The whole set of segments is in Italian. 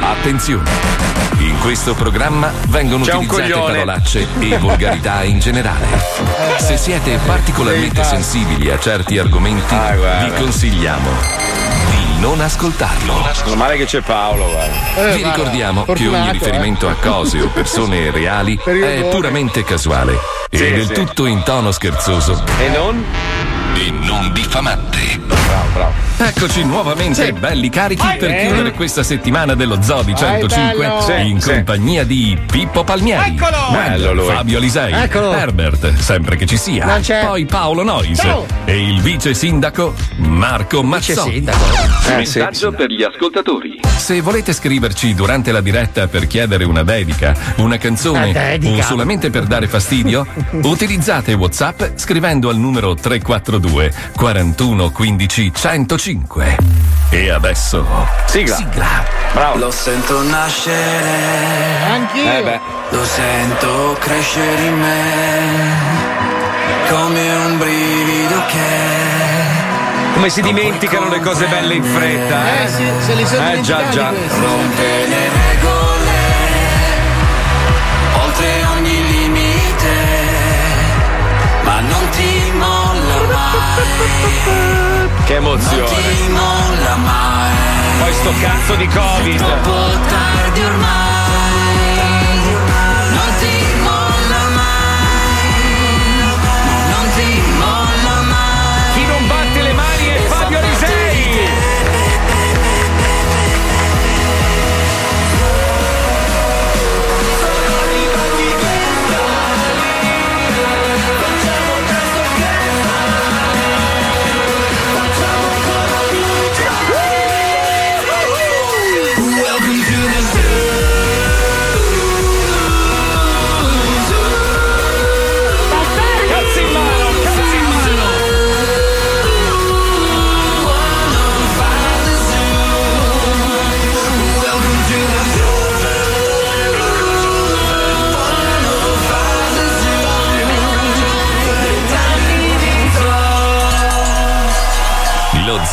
Attenzione! In questo programma vengono C'è utilizzate parolacce e volgarità in generale. Se siete particolarmente sensibili a certi argomenti, Ah, guarda. vi consigliamo di non ascoltarlo. Meno male che c'è Paolo, guarda. Vi ricordiamo che ogni fortunato, riferimento a cose o persone reali è puramente casuale e Sì, del sì. tutto in tono scherzoso E non? e non diffamante. Bravo, bravo. Eccoci nuovamente belli carichi per bene. chiudere questa settimana dello Zobi 105 bello. Sì, in sì. compagnia di Pippo Palmieri, Eccolo! Bello lui. Fabio Alisei, Eccolo. Herbert, sempre che ci sia, Non c'è. poi Paolo Nois Ciao. e il vice sindaco Marco Vice Mazzoni. sindaco. Eh, sì. Messaggio per gli ascoltatori. Se volete scriverci durante la diretta per chiedere una dedica, una canzone dedica. o solamente per dare fastidio, utilizzate WhatsApp scrivendo al numero 342 41 15 105. E adesso Sigla. Bravo. Lo sento nascere, Anch'io. Eh beh. lo sento crescere in me, come un brivido che Come si dimenticano le cose belle in fretta, eh? Eh sì, se li sono Eh, già, già. rompe le regole, oltre ogni limite, ma non ti molla mai, Che emozione. Poi sto cazzo di Covid. Troppo tardi ormai,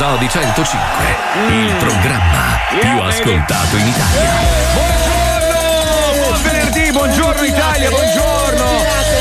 lo Zodi 105, il programma più ascoltato in Italia. Buongiorno, buon venerdì, buongiorno Italia, buongiorno.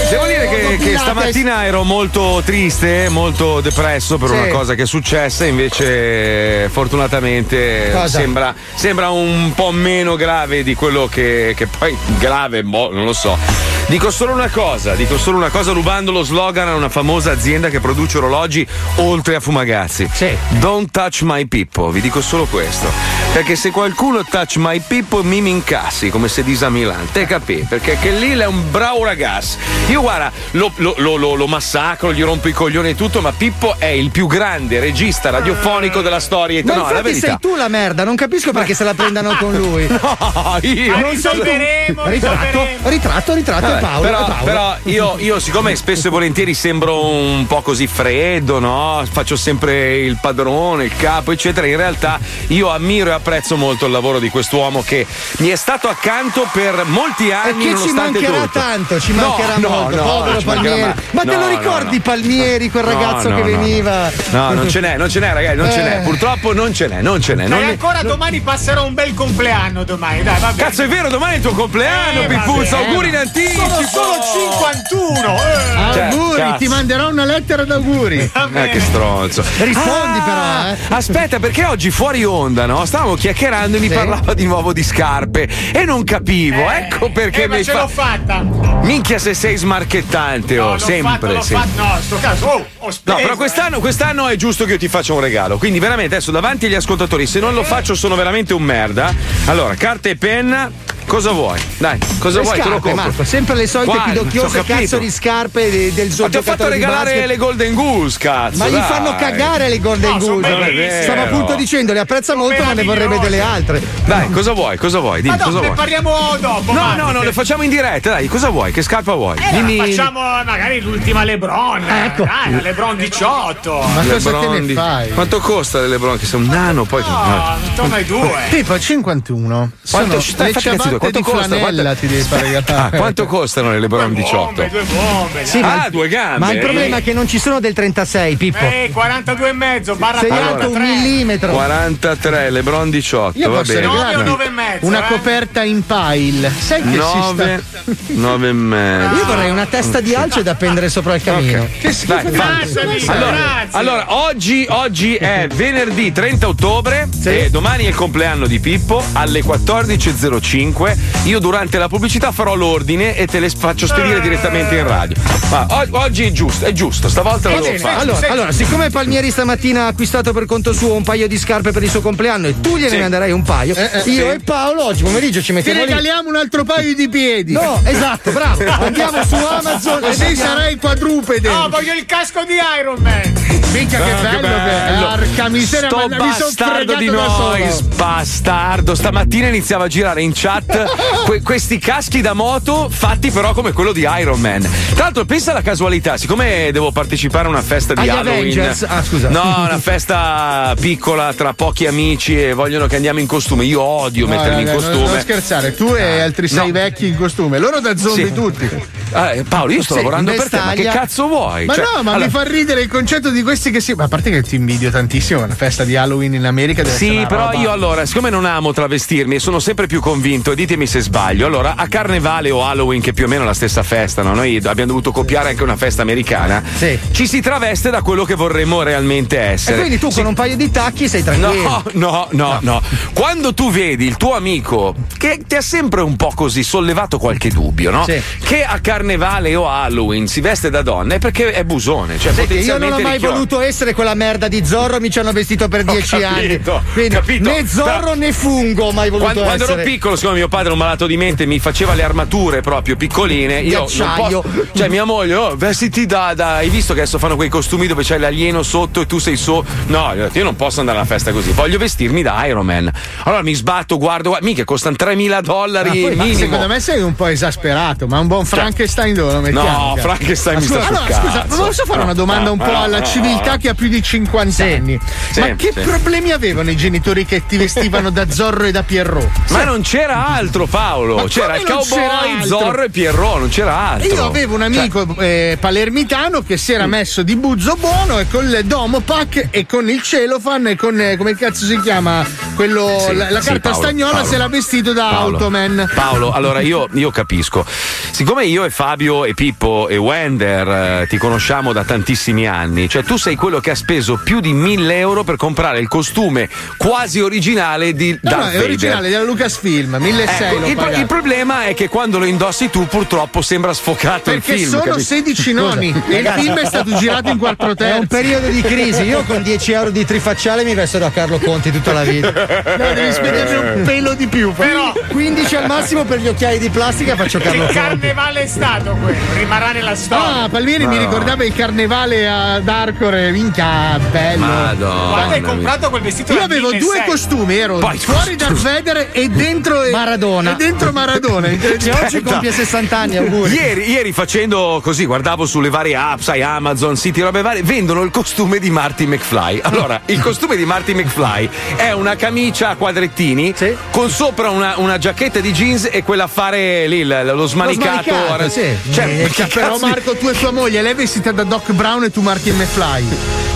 Devo dire che, che stamattina ero molto triste, molto depresso per Sì. una cosa che è successa, invece fortunatamente sembra, sembra un po' meno grave di quello che, che poi grave, boh, non lo so. Dico solo una cosa, dico solo una cosa rubando lo slogan a una famosa azienda che produce orologi oltre a Fumagazzi. Sì. Don't touch my Pippo, vi dico solo questo. Perché se qualcuno touch my Pippo mi mi incassi, come se dice a Milan. Te capì? Perché che lì è un bravo ragazzo. Io guarda, lo, lo- lo- lo- massacro, gli rompo i coglioni e tutto, ma Pippo è il più grande regista radiofonico della storia Ma. No, la infatti verità. sei tu la merda, non capisco perché se la prendano con lui. No, io. Risolveremo, Ritratto, risolveremo. ritratto, ritratto Vabbè, è Paolo. però, Paolo. però io, io, siccome spesso e volentieri sembro un po' così freddo, no? Faccio sempre il padrone, il capo, eccetera. In realtà io ammiro e apprezzo molto il lavoro di quest'uomo che mi è stato accanto per molti E anni. che ci nonostante mancherà tutto. tanto, ci mancherà no, molto. no, Povero Palmieri. mai. Ma te lo ricordi no. Palmieri, quel ragazzo no, che no. veniva? No, non ce n'è, non ce n'è, ragazzi, non ce n'è. Eh. Purtroppo non ce n'è, non ce n'è. Dai, Non ancora domani passerà un bel compleanno domani, dai, va bene. Cazzo, è vero, domani è il tuo compleanno, Eh, Pippuzzo. vabbè. Auguri in anticipo. Sono solo 51. Eh. Cioè, auguri, cazzo. ti manderò una lettera d'auguri. Eh, bene. che stronzo. Rispondi Ah, però, eh. Aspetta, perché oggi fuori onda, no? Stavamo chiacchierando e mi Sì. parlava di nuovo di scarpe e non capivo. ecco perché eh, ma mi ce fa. l'ho fatta. Minchia se sei smarchettante, No, oh, sempre. fatto, l'ho sempre. fatto. No, sto caso. Oh, ho speso. No, però quest'anno, quest'anno è giusto che io ti faccia un regalo. Quindi, veramente, adesso davanti agli ascoltatori, se non lo faccio, sono veramente un merda. Allora, carta e penna, cosa vuoi? Dai, cosa Le vuoi? Te lo scarpe, compro. Marco, sempre le solite Quali? pidocchiose cazzo di scarpe de- del suo Ma ti ho fatto regalare le Golden Goose, cazzo. Ma gli dai. fanno cagare le Golden No, sono Goose. Stavo appunto dicendo, le apprezza molto, ma ne vorrebbe delle altre. Dai, cosa vuoi? Cosa vuoi? Dimmi, Ma no, cosa ne vuoi? parliamo dopo. No, no, no, le facciamo in diretta, dai, cosa vuoi? Che scarpa vuoi? Eh, Dimmi. Facciamo magari l'ultima Lebron. Ecco. Dai, la Lebron 18. Ma cosa te ne fai? Quanto costa le Lebron? Che sei un nano poi. No, intorno ai due. Pippo, 51. Quanto Sono stai le ciabatte Quanto di costa? flanella Quanto- ti devi fare regalare. Ah, quanto costano le Lebron 18? Bombe, due bombe. Sì, ah, il- due gambe. Ma il problema Eh, è che non ci sono del 36, Pippo. Eh, 42 e mezzo, barra Sei allora, alto un 43. millimetro. 43, Lebron 18. Io va bene. Nove o regalarti nove e mezzo, una eh? coperta in pile. Sai che 9, si 9 e mezzo. Io vorrei una testa di alce da appendere sopra il camino. sta. Che schifo. Dai, Grazie, amico, Allora, grazie. allora, oggi, oggi è venerdì 30 ottobre e domani è il compleanno di Pippo alle 14.05. Io durante la pubblicità farò l'ordine e te le faccio spedire direttamente in radio. Ma o- oggi è giusto, è giusto, stavolta lo devo fare. Allora, allora, siccome Palmieri stamattina ha acquistato per conto suo un paio di scarpe per il suo compleanno e tu gliene Sì. manderai un paio, Eh, eh, io sì. e Paolo oggi pomeriggio ci Ti mettiamo lì. regaliamo un altro paio di piedi. No, esatto, bravo. Andiamo su Amazon. e Così vediamo- sarai quadrupede. No, voglio il casco di Iron Man. Minchia, che Ah, bello, che bello. Porca miseria, Sto ma mi bastardo fregato di da solo. noi, bastardo. Stamattina iniziava a girare in chat que- questi caschi da moto fatti però come quello di Iron Man. Tra l'altro, pensa alla casualità, siccome devo partecipare a una festa di Agli Halloween. Ah, scusa. No, una festa piccola tra pochi amici e vogliono che andiamo in costume. Io odio No, mettermi in raga, non- costume. Non scherzare, tu e altri sei no. vecchi in costume, loro da zombie Sì. tutti. Eh, Paolo, io sto Sì, lavorando in per te, ma che cazzo vuoi? Ma Cioè, no, ma allora- mi fa ridere il concetto di questi che si. Ma a parte che ti invidio tantissimo, la festa di Halloween in America deve Sì, una però roba- io allora, siccome non amo travestirmi e sono sempre più convinto, ditemi se sbaglio, allora a Carnevale o Halloween, che è più o meno la stessa festa, no? noi abbiamo dovuto copiare anche una festa americana, Sì. ci si traveste da quello che vorremmo realmente E essere. quindi tu con un paio di tacchi sei tranquillo. No, no, no, no. Quando tu vedi il tuo amico che ti ha sempre un po' così sollevato qualche dubbio, no? Sì. Che a carnevale o a Halloween si veste da donna è perché è busone. Cioè Senti, io non ho mai ricchione. voluto essere quella merda di Zorro, mi ci hanno vestito per dieci capito, anni. Quindi capito. né Zorro Però- né Fungo ho mai voluto Quando, quando essere. ero piccolo, siccome mio padre era un malato di mente, mi faceva le armature proprio piccoline. Io non Ghiacciaio. posso- cioè, mia moglie, oh, vestiti da, da- Hai visto che adesso fanno quei costumi dove c'è l'alieno sotto e tu sei su. No, io non posso andare a una festa così. Voglio vestirmi da Iron Man. Allora mi sbatto, guardo, guarda, mica costano 3.000 dollari Ma minimo. secondo me sei un po' esasperato, ma un buon Frankenstein dove lo mettiamo? no, cara? Frankenstein mi sta Allora, sul scusa, cazzo. ma posso fare una domanda un No, po' no, alla civiltà che ha più di 50 anni? Sì, ma che sì. problemi avevano i genitori che ti vestivano da Zorro e da Pierrot? Ma non c'era altro, Paolo. Ma c'era il non c'era cowboy, altro? Zorro e Pierrot, non c'era altro. Io avevo un amico Cioè- eh, palermitano che si era Mm. messo di buzzo buono e con il Domopac e con il cellophane e con eh, come cazzo si chiama quello Sì, la, la sì, carta Paolo, stagnola Paolo. si era vestito da Paolo, Automan. Paolo, allora io, io capisco. Siccome io e Fabio e Pippo e Wender eh, ti conosciamo da tantissimi anni, cioè tu sei quello che ha speso più di 1000 euro per comprare il costume quasi originale di No, Darth no, è originale della Lucasfilm, 1600 Ecco, il, il problema è che quando lo indossi tu purtroppo sembra sfocato perché il film. sono capi- 16 noni e il film è stato girato in quattro È un terzi. periodo di crisi. Io con 10 euro di trifacciale mi vesto da Carlo Conti tutta la vita. No, devi spenderne un pelo di più. Però, 15 al massimo per gli occhiali di plastica faccio Carlo che Conti. carnevale è stato quello? Rimarrà nella storia. Ah, Palmieri mi ricordava il carnevale ad Arcore, minchia, bello. Madonna. Quando hai comprato quel vestito Io avevo due 1600? costumi, ero Poi, fuori scusa, Darth Vader e dentro Maradona. E dentro Maradona. Che oggi compie 60 anni, auguri. Ieri, ieri facendo così, guardavo sulle varie app, sai, Amazon, siti, robe varie, vendono il costume di Marty McFly. Allora, il costume di Marty McFly è una camicia a quadrettini Sì. con sopra una, una giacchetta di jeans e quell'affare lì, l- lo smanicato. smanicato, sì. Cioè, Eh, però cazzo di- Marco, tu e tua moglie, lei è vestita da Doc Brown e tu Martin McFly.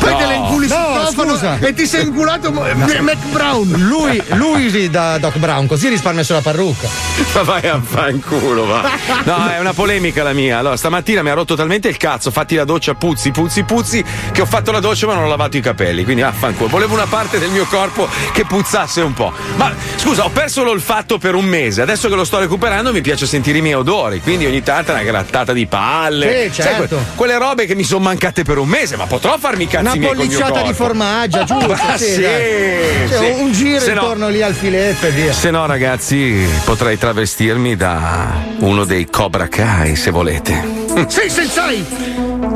Poi No. te la inculi sul No, cofano scusa. e ti sei inculato Mo- Mac Brown. Lui, lui da Doc Brown, così risparmia sulla parrucca. Ma vai a fanculo, va. No, è una polemica la mia. Allora, stamattina mi ha rotto talmente il cazzo, fatti la doccia, puzzi, puzzi, puzzi, che ho fatto la doccia ma non ho lavato i capelli. Quindi affanculo. Volevo una parte del mio corpo che puzzasse un po'. Ma scusa, ho perso l'olfatto per un mese. Adesso che lo sto recuperando mi piace sentire i miei odori. Quindi ogni tanto una grattata di palle. Sì, Sai, certo. que- quelle robe che mi sono mancate per un mese, ma potrò farmi cazzi Una polliciata di corpo. formaggio, giusto? Ma sì, dai. Cioè, sì. Un giro Se no- intorno lì al filetto e via. se no, ragazzi, potrei travestirmi da uno dei Cobra Kai, se volete. Sei sensei!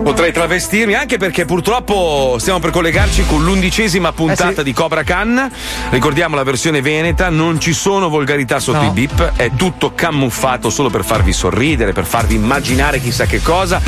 Potrei travestirmi anche perché purtroppo stiamo per collegarci con l'undicesima puntata Eh sì. di Cobra Khan. Ricordiamo la versione veneta, non ci sono volgarità sotto No. i bip, è tutto camuffato solo per farvi sorridere, per farvi immaginare chissà che cosa.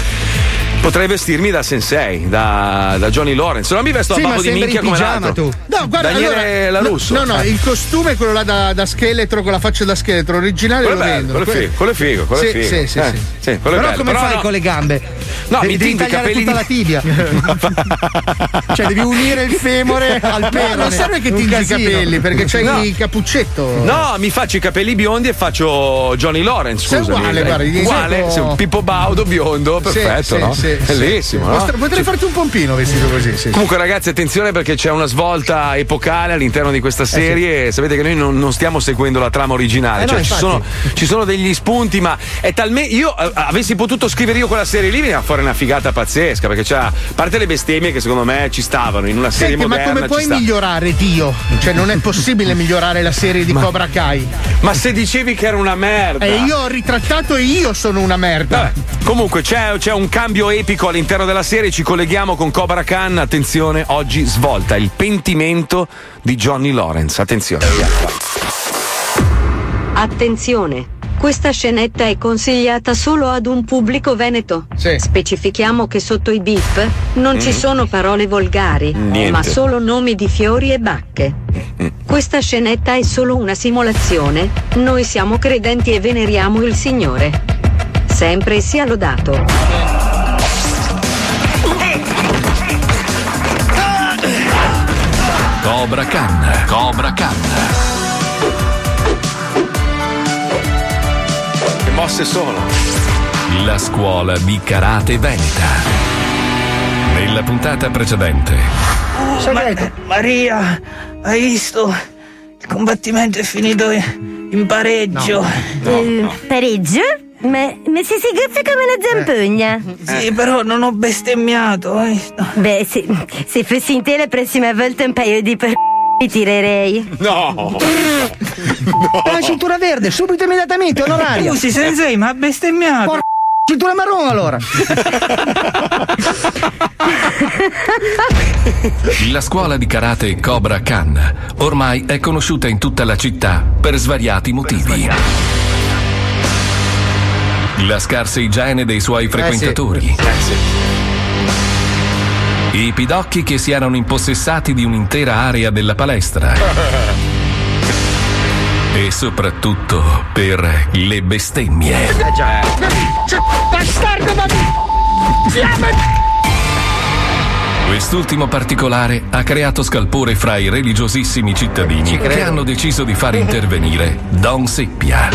Potrei vestirmi da sensei, da, da Johnny Lawrence. Non mi vesto Sì, a ma babbo di minchia in come l'altro. tu. No, guarda, Daniele allora, Larusso. No, no, Eh. il costume è quello là da, da scheletro con la faccia da scheletro originale Quello lo è bello, vendono. quello è figo, quello è figo, quello è Sì, figo. sì, sì, Eh, sì. è Però bello. come Però fai no. con le gambe? No, devi, mi devi tagliare capelli tutta di- la tibia. cioè, devi unire il femore al Ma perone. non serve che tingi i capelli perché c'hai No. il cappuccetto. No, mi faccio i capelli biondi e faccio Johnny Lawrence. Sei Scusami. uguale, guarda, uguale, Pippo Baudo biondo, perfetto, no? sì, sì. Bellissimo, no? Potrei- Potrei farti un pompino vestito così, sì. Comunque, ragazzi, attenzione perché c'è una svolta epocale all'interno di Eh, questa serie. Sapete che noi non, non stiamo seguendo la trama originale. Eh no, cioè, ci, infatti. sono, ci sono degli spunti, ma è talmente. Io eh, avessi potuto scrivere io quella serie lì, veniva fuori una figata pazzesca. Perché c'ha, a parte le bestemmie che secondo me ci stavano in una serie Senti, ma moderna. come ci puoi sta. migliorare Dio? Cioè, non è possibile migliorare la serie di Cobra Kai. Ma se dicevi che era una merda. E io ho ritrattato e io sono una merda. Vabbè, comunque c'è, c'è un cambio epico all'interno della serie, ci colleghiamo con Cobra Khan, attenzione, oggi svolta il pentimento di Johnny Lawrence, attenzione. Attenzione! Questa scenetta è consigliata solo ad un pubblico veneto. Sì. Specifichiamo che sotto i beep non ci sono parole volgari, Niente. ma solo nomi di fiori e bacche. Questa scenetta è solo una simulazione. Noi siamo credenti e veneriamo il Signore. Sempre sia lodato. Cobra Khan, Cobra Khan, Che mosse sono? la scuola di karate veneta. Nella puntata precedente, Ma- Maria, hai visto? Il combattimento è finito in, pareggio. Eh, pareggio? Ma, ma se si gonfia come una zampogna? Sì, però non ho bestemmiato. hai visto? Beh, se, se fossi in te la prossima volta un paio di per li tirerei. No! La cintura verde, subito immediatamente, onoraria. Scusi, sensei, ma ha bestemmiato. Por- Cintura marrone allora. la scuola di karate Cobra Khan ormai è conosciuta in tutta la città per svariati motivi. La scarsa igiene dei suoi frequentatori. I pidocchi che si erano impossessati di un'intera area della palestra. E soprattutto per le bestemmie. Bastardo, ma Quest'ultimo particolare ha creato scalpore fra i religiosissimi cittadini che hanno deciso di far intervenire Don Seppia.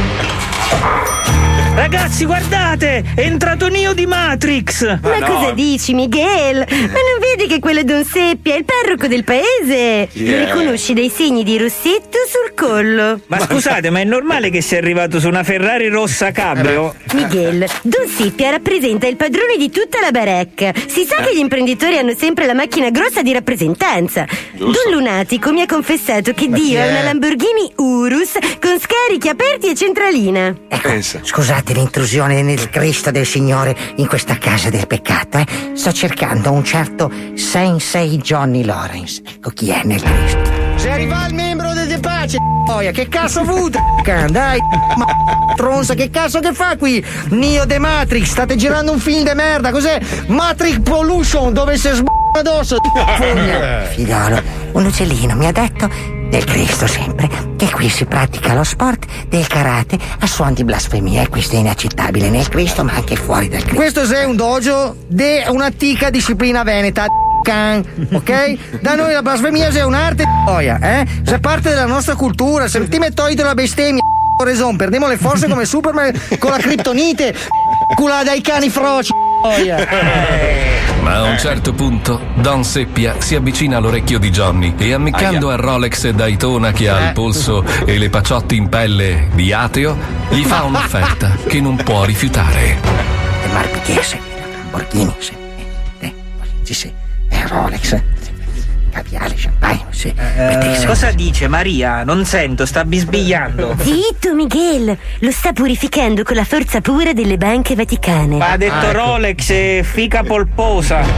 Thank you. Ragazzi, guardate! È entrato Neo di Matrix! Ma cosa dici, Miguel? Ma non vedi che quello è Don Seppia, il parroco del paese? Lo riconosci dai segni di rossetto sul collo. Ma scusate, ma è normale che sia arrivato su una Ferrari rossa cabrio? Miguel, Don Seppia rappresenta il padrone di tutta la baracca. Si sa che gli imprenditori hanno sempre la macchina grossa di rappresentanza. Don Lunatico mi ha confessato che Dio chi ha è? una Lamborghini Urus con scarichi aperti e centralina. Pensa. Scusate l'intrusione nel Cristo del Signore in questa casa del peccato, eh? Sto cercando un certo Sensei Johnny Lawrence. Ecco chi è nel Cristo. Pace, boia, che cazzo vuoi? Dai, ma tronza, che cazzo che fa qui? Neo The Matrix, state girando un film de merda, cos'è? Matrix Pollution, dove si sb***a addosso. Figliolo, un uccellino mi ha detto, del Cristo sempre, che qui si pratica lo sport del karate a suon di blasfemia e questo è inaccettabile nel Cristo ma anche fuori dal Cristo. Questo è un dojo di un'antica disciplina veneta. Can, ok? Da noi la blasfemia è un'arte boia, eh? Se parte della nostra cultura, se ti metto la bestemmia, Reson, perdiamo le forze come Superman con la criptonite, cula dai cani froci, boia. Ma a un certo punto Don Seppia si avvicina all'orecchio di Johnny e ammiccando al Rolex Daytona che ha al polso e le paciotti in pelle di ateo, gli fa un'offerta che non può rifiutare. Il Marpichese, Lamborghini, sì. Eh, sì, sì. Eh, Rolex, caviale, champagne, sì. Bellissimo. Cosa dice Maria? Non sento, sta bisbigliando. Zitto, Miguel! Lo sta purificando con la forza pura delle banche vaticane. Ma ha detto Rolex e fica polposa.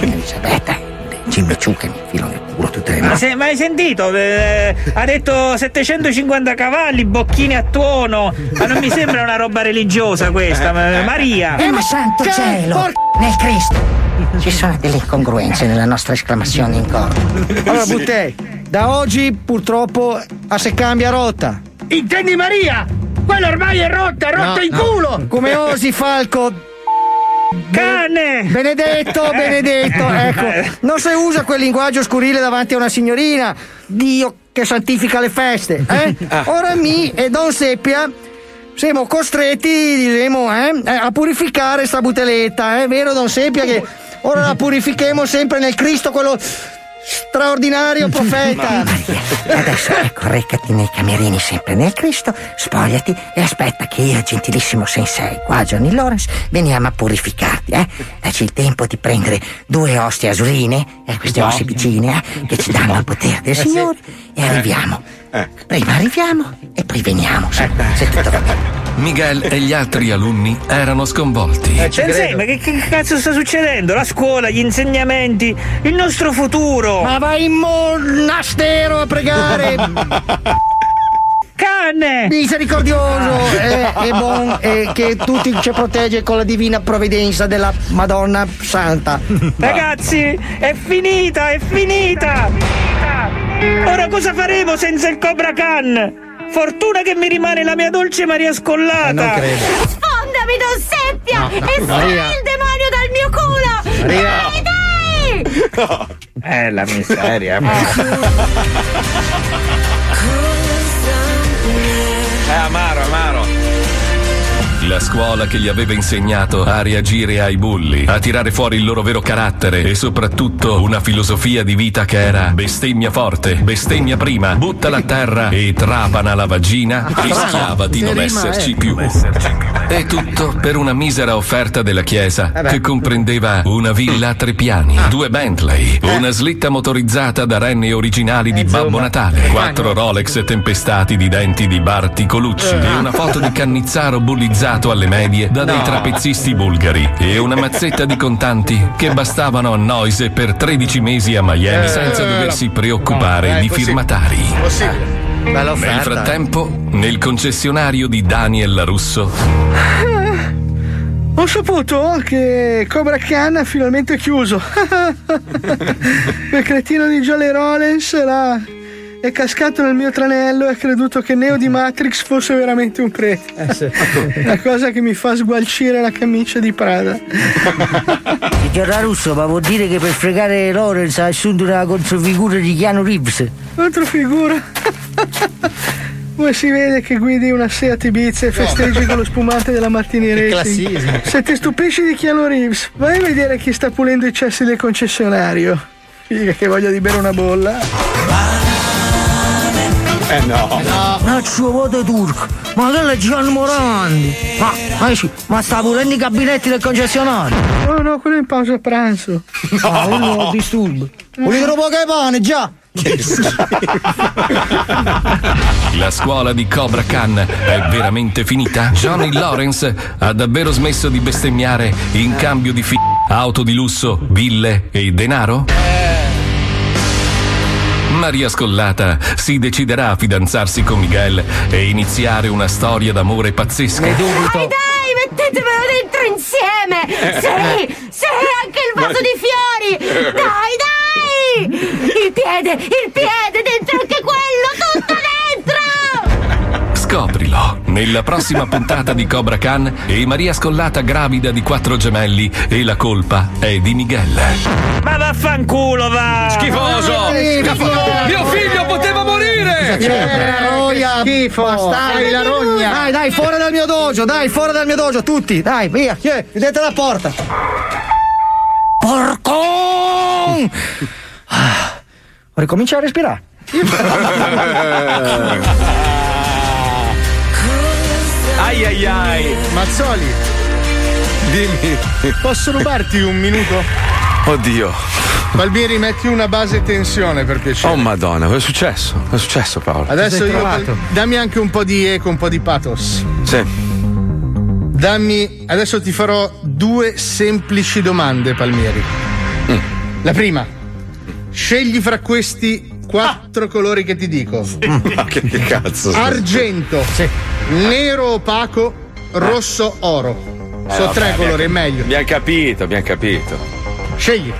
Elisabetta, Jimmy Choo che mi filo nel culo tutte le Ma notti. se, ma hai sentito? Eh, ha detto 750 cavalli, bocchini a tuono. Ma non mi sembra una roba religiosa questa, ma- Maria. Eh, ma santo cielo! Nel Cristo! Ci sono delle incongruenze nella nostra esclamazione in coro. Allora, Buttè, da oggi purtroppo a se cambia rotta. Intendi Maria? Quella ormai è rotta, è rotta No, in no. culo! Come osi, Falco? Cane! Benedetto, benedetto, ecco. Non si usa quel linguaggio scurile davanti a una signorina. Dio che santifica le feste, eh? Ora mi e Don Seppia siamo costretti, diciamo, eh, eh, a purificare sta buteletta, è vero Don Seppia che ora la purifichiamo sempre nel Cristo quello straordinario profeta. Adesso ecco, recati nei camerini sempre nel Cristo, spogliati e aspetta che io, gentilissimo sensei, qua Johnny Lawrence, veniamo a purificarti, eh? Dacci il tempo di prendere due ostie azuline, eh, queste No. osse piccine, eh, che ci danno il potere del Eh, sì. Signore, e arriviamo. Prima arriviamo e poi veniamo, se, se tutto va bene. Miguel e gli altri alunni erano sconvolti. Sensei, ma che, che cazzo sta succedendo? La scuola, gli insegnamenti, il nostro futuro! Ma vai in monastero a pregare! Cane! Misericordioso e, e buon e che tutti ci protegge con la divina provvidenza della Madonna Santa. Ragazzi, è finita, è finita! Ora cosa faremo senza il Cobra Khan? Fortuna che mi rimane la mia dolce Maria Scollata! Sfondami, Don Seppia! No, e no. Maria. il demonio dal mio culo! Maria. Dai, dai! Eh, la miseria. È amaro, amaro. La scuola che gli aveva insegnato a reagire ai bulli, a tirare fuori il loro vero carattere e soprattutto una filosofia di vita che era bestemmia forte, bestemmia prima, buttala a terra e trapana la vagina, rischiava di non esserci eh. più. E tutto per una misera offerta della chiesa Eh che comprendeva una villa a tre piani, due Bentley, una slitta motorizzata da renne originali di Babbo Natale, quattro Rolex tempestati di denti di Barti Colucci e una foto di Cannizzaro bullizzato alle medie da dei trapezzisti bulgari e una mazzetta di contanti che bastavano a Noise per 13 mesi a Miami Eh, senza doversi preoccupare di possibile. firmatari. Possibile. Bella Nel frattempo, nel concessionario di Daniel Larusso, Ho saputo che Cobra Khan ha finalmente chiuso. Quel cretino di Jolly Rollins là è cascato nel mio tranello e ha creduto che Neo di Matrix fosse veramente un prete. La cosa che mi fa sgualcire la camicia di Prada. Signor Russo, ma vuol dire che per fregare Lorenz ha assunto una controfigura di Keanu Reeves? Controfigura. Come si vede che guidi una Seat Ibiza e festeggi con lo spumante della Martini Racing? classismo. Se ti stupisci di Keanu Reeves, vai a vedere chi sta pulendo i cessi del concessionario. Figa che voglia di bere una bolla. Eh no. Ma suo voto turco, ma quello è Gian Morandi. Ma, ma, ma sta pulendo i gabinetti del concessionario. No, no, quello è in pausa pranzo. No, quello è un disturbo. Volete un po' che pane, già! la scuola di Cobra Khan è veramente finita? Johnny Lawrence ha davvero smesso di bestemmiare in cambio di fi- auto di lusso, ville e denaro? Maria Scollata si deciderà a fidanzarsi con Miguel e iniziare una storia d'amore pazzesca. Dai, dai, mettetemelo dentro insieme! Sì, sì, anche il vaso di fiori! Dai, dai! Il piede, il piede, dentro nella prossima puntata di Cobra Khan e Maria Scollata gravida di quattro gemelli e la colpa è di Miguel. Ma vaffanculo, va! Schifoso! Eh, Schifo- Mio figlio poteva morire! Eh, la roia! Schifo, bastardi, la rogna. Dai, dai, fuori dal mio dojo, dai, fuori dal mio dojo, tutti, dai, via, chiudete la porta. Porco! Ah, ricomincia a respirare. Ai ai ai. Mazzoli, Dimmi. posso rubarti un minuto? Oddio. Palmieri, metti una base tensione per piacere. Oh madonna, cosa è successo? Cosa è successo Paolo? Adesso io dammi anche un po' di eco, un po' di pathos. Sì. Dammi, adesso ti farò due semplici domande, Palmieri. Mm. La prima, Scegli fra questi quattro colori che ti dico. Ma che, che cazzo? Argento, nero opaco, rosso oro. Eh, Sono vabbè, tre abbiamo- colori, è meglio. Abbiamo capito, abbiamo capito. Scegli.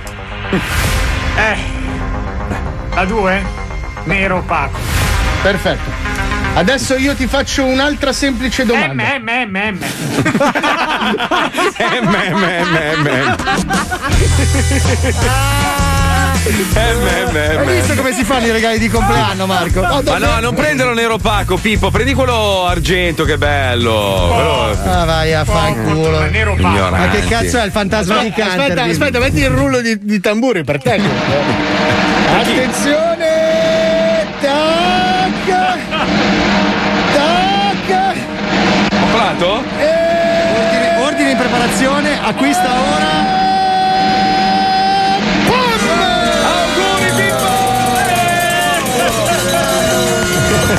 Eh. La due? Nero opaco. Perfetto. Adesso io ti faccio un'altra semplice domanda. M, M, M, M. M, M, M, M. Hai visto come si fanno i regali di compleanno, Marco? Oh, Ma no, non prenderlo nero opaco, Pippo, prendi quello argento, che bello. Quello- Ah, vai a fanculo. Nero Ma che cazzo è il fantasma di Canterbury? aspetta, aspetta, metti il rullo di, di tamburi per te. Attenzione! Tac! Tac! Comprato? Ordine, ordine in preparazione, acquista ora.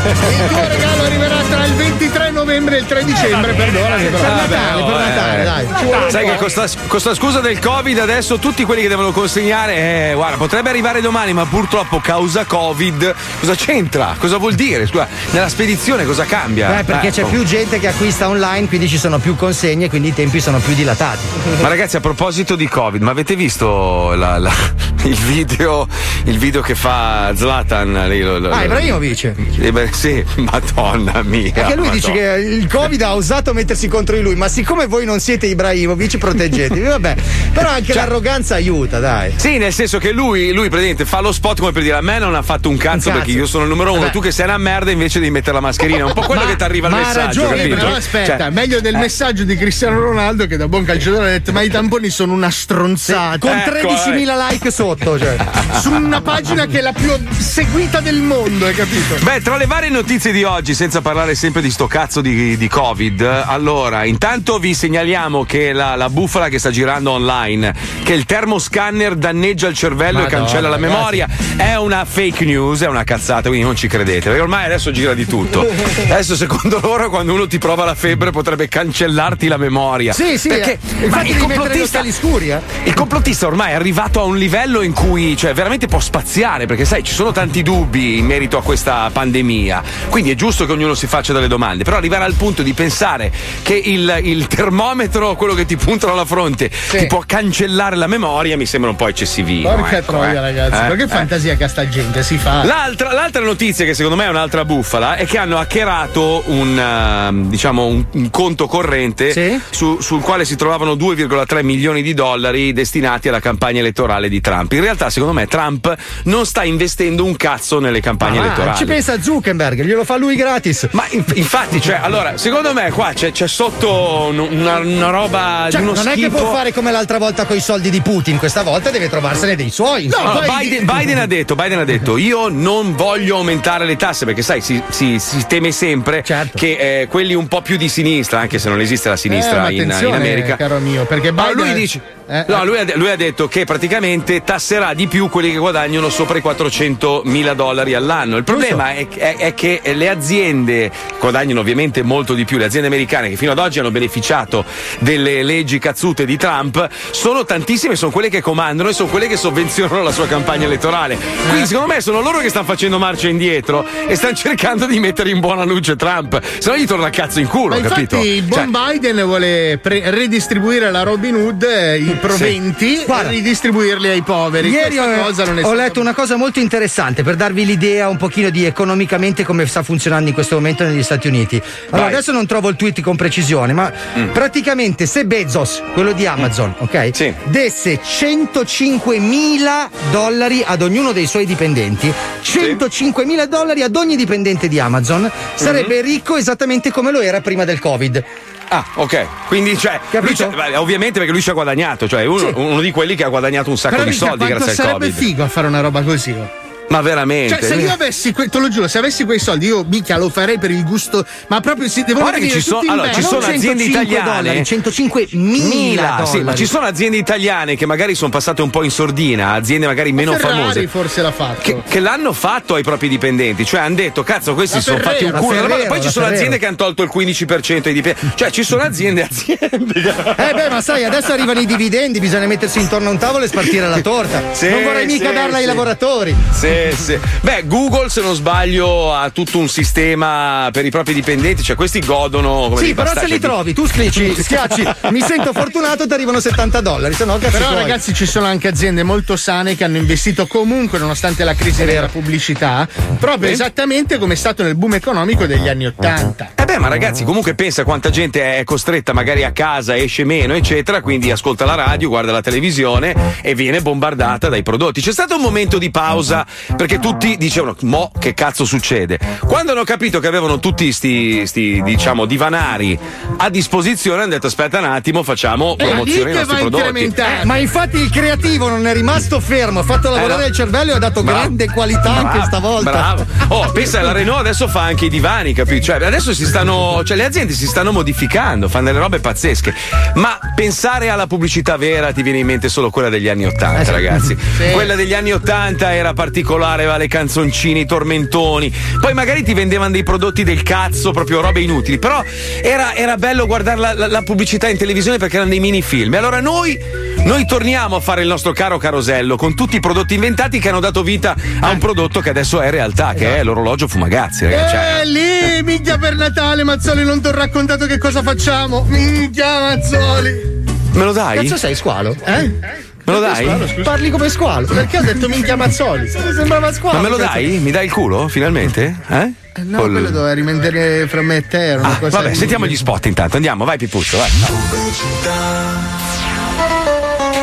Il tuo regalo arriverà tra il 23 novembre e il 3 dicembre, perdonami. però. Per Natale, per Natale, dai. Sai che con sta, con sta scusa del Covid adesso tutti quelli che devono consegnare, eh, guarda, potrebbe arrivare domani, ma purtroppo causa Covid. Cosa c'entra? Cosa vuol dire? Scusa, nella spedizione cosa cambia? Beh, perché Eh, c'è oh. più gente che acquista online, quindi ci sono più consegne, quindi i tempi sono più dilatati. Ma ragazzi, a proposito di Covid, ma avete visto la- la- il, video, il video che fa Zlatan? lì, lo- lo- Ah, Ibrahimovic. Eh, beh, sì, madonna mia. Perché lui dice madonna. che il Covid ha osato mettersi contro di lui, ma siccome voi non siete Ibrahimovic, proteggetevi. Vabbè, però anche l'arroganza aiuta, dai. Sì, nel senso che lui, lui praticamente fa lo spot come per dire a me non ha fatto un cazzo, Un cazzo. perché io sono il numero uno, Vabbè. tu che sei una merda invece devi mettere la mascherina. È un po' quello Ma- che ti arriva il messaggio, ragione, capito? però aspetta, Cioè, meglio del eh. messaggio di Cristiano Ronaldo che da buon calciatore ha detto ma i tamponi sono una stronzata. Con Ecco, 13.000 like sotto, cioè. Su una pagina che è la più seguita del mondo, hai capito? Beh, tra le varie notizie di oggi, senza parlare sempre di sto cazzo di, di Covid, allora, intanto vi segnaliamo che la, la bufala che sta girando online, che il termoscanner danneggia il cervello e Madonna, cancella la ragazzi. memoria, è una fake news, è una cazzata, quindi non ci credete, perché ormai adesso gira di tutto. Adesso, secondo loro, quando uno ti prova la febbre, potrebbe cancellarti la memoria. Sì, sì, perché eh, ma il complottista, scuri, eh. il complottista ormai è arrivato a un livello in cui cioè, veramente può spaziare, perché sai, ci sono tanti dubbi in merito a questa pandemia. Quindi è giusto che ognuno si faccia delle domande. Però arrivare al punto di pensare che il, il termometro, quello che ti puntano alla fronte, ti può cancellare la memoria, mi sembra un po' eccessivino. Porca ecco, troia, eh. ragazzi. Eh, Ma che eh. fantasia che sta gente si fa. L'altra, l'altra notizia, che secondo me è un'altra bufala, è che hanno hackerato un, ehm, diciamo, un, un conto corrente su- sul quale si trovavano 2,3 milioni di dollari destinati alla campagna elettorale di Trump. In realtà, secondo me, Trump non sta investendo un cazzo nelle campagne Ah, elettorali. ci pensa Zuckerberg, glielo fa lui gratis. Ma in- infatti, cioè, allora, secondo me qua c'è, c'è sotto un- una, una roba Cioè, di uno non è che schifo. può fare come l'altra volta con i soldi di Putin, questa volta deve trovarsene dei suoi. No, insomma. Biden, Biden ha detto, Biden ha detto, io non voglio aumentare le tasse perché sai, si, si- si teme sempre Certo. che eh, quelli un po' più di sinistra, anche se non esiste la sinistra Eh, ma in, in America. caro mio, perché No, Biden- lui dice. Eh, no, eh. lui ha, lui ha detto che praticamente tasserà di più quelli che guadagnano sopra i 400 mila dollari all'anno. Il problema è, è- è che le aziende guadagnano ovviamente molto di più. Le aziende americane che fino ad oggi hanno beneficiato delle leggi cazzute di Trump sono tantissime, sono quelle che comandano e sono quelle che sovvenzionano la sua campagna elettorale. Quindi, secondo me, sono loro che stanno facendo marcia indietro e stanno cercando di mettere in buona luce Trump. Se no, gli torna cazzo in culo, Ma infatti capito? il buon Cioè, Biden vuole pre- redistribuire la Robin Hood eh, i proventi Guarda. ridistribuirli ai poveri. Ieri ho, ho stata- letto una cosa molto interessante per darvi l'idea un pochino di economicamente come sta funzionando in questo momento negli Stati Uniti. Allora, Vai. adesso non trovo il tweet con precisione, ma praticamente se Bezos, quello di Amazon, ok? Sì. Desse 105 mila dollari ad ognuno dei suoi dipendenti, 105 mila dollari ad ogni dipendente di Amazon, sarebbe ricco esattamente come lo era prima del Covid. Ah, ok. Quindi, cioè, lui Capito? c'ha- beh, ovviamente perché lui ci ha guadagnato, cioè uno, uno di quelli che ha guadagnato un sacco Però di mica soldi quanto grazie al sarebbe Covid. figo a fare una roba così. oh. Ma veramente. Cioè, se io avessi, que- te lo giuro, se avessi quei soldi, io mica lo farei per il gusto, ma proprio si devono Guarda che ci in allora, ci sono aziende 105 italiane. dollari, 105 Mila, sì, ma ci sono aziende italiane che magari sono passate un po' in sordina, aziende magari meno Ferrari famose. forse l'ha fatto. Che, che l'hanno fatto ai propri dipendenti, cioè hanno detto cazzo questi sono fatti un culo, Ferrero, poi ci sono Ferrero. aziende che hanno tolto il 15% dei dipendenti, cioè ci sono aziende e aziende. Eh beh, ma sai, adesso arrivano i dividendi, bisogna mettersi intorno a un tavolo e spartire la torta. Sì, non vorrei mica sì, darla ai lavoratori. Sì, sì. Beh, Google, se non sbaglio, ha tutto un sistema per i propri dipendenti, cioè questi godono come Sì, però se li trovi, tu scrici, schiacci, mi sento fortunato, ti arrivano 70 dollari, se no Però tuoi. ragazzi ci sono anche aziende molto sane che hanno investito comunque nonostante la crisi della pubblicità, proprio Sì. esattamente come è stato nel boom economico degli anni Ottanta. Eh beh, ma ragazzi, comunque pensa quanta gente è costretta magari a casa, esce meno, eccetera, quindi ascolta la radio, guarda la televisione e viene bombardata dai prodotti. C'è stato un momento di pausa perché tutti dicevano, mo che cazzo succede? Quando hanno capito che avevano tutti sti, sti, diciamo, divanari a disposizione, hanno detto aspetta un attimo, facciamo promozione ai nostri prodotti. Eh, ma infatti il creativo non è rimasto fermo, ha fatto lavorare Eh, no. il cervello e ha dato Bravo. grande qualità anche Bravo, stavolta. Bravo. Oh, pensa, la Renault adesso fa anche i divani, capito? Cioè, adesso si stanno. Cioè, le aziende si stanno modificando, fanno delle robe pazzesche. Ma pensare alla pubblicità vera ti viene in mente solo quella degli anni Ottanta, Eh sì. ragazzi. Sì. Quella degli anni Ottanta era particolare, aveva le canzoncine, i tormentoni. Poi magari ti vendevano dei prodotti del cazzo, proprio robe inutili. Però era, era bello guardare la, la- la pubblicità in televisione perché erano dei mini film. E allora noi, noi torniamo a fare il nostro caro carosello con tutti i prodotti inventati che hanno dato vita a un prodotto che adesso è realtà, che è l'orologio Fumagazzi, ragazzi. Cioè, Eh lì, minchia per Natale, Mazzoli, non ti ho raccontato che cosa facciamo. Minchia Mazzoli. me lo dai? Cazzo sei squalo? Eh? Me lo dai? Squalo. Parli come squalo. Perché ho detto minchia Mazzoli? Mi sembrava squalo. Ma me lo dai? Mi dai il culo, finalmente? Eh? Eh, No, Col- quello doveva rimandare fra me e te. Era una Ah, cosa vabbè, di- sentiamo gli spot intanto. Andiamo, vai Pipuzzo, vai.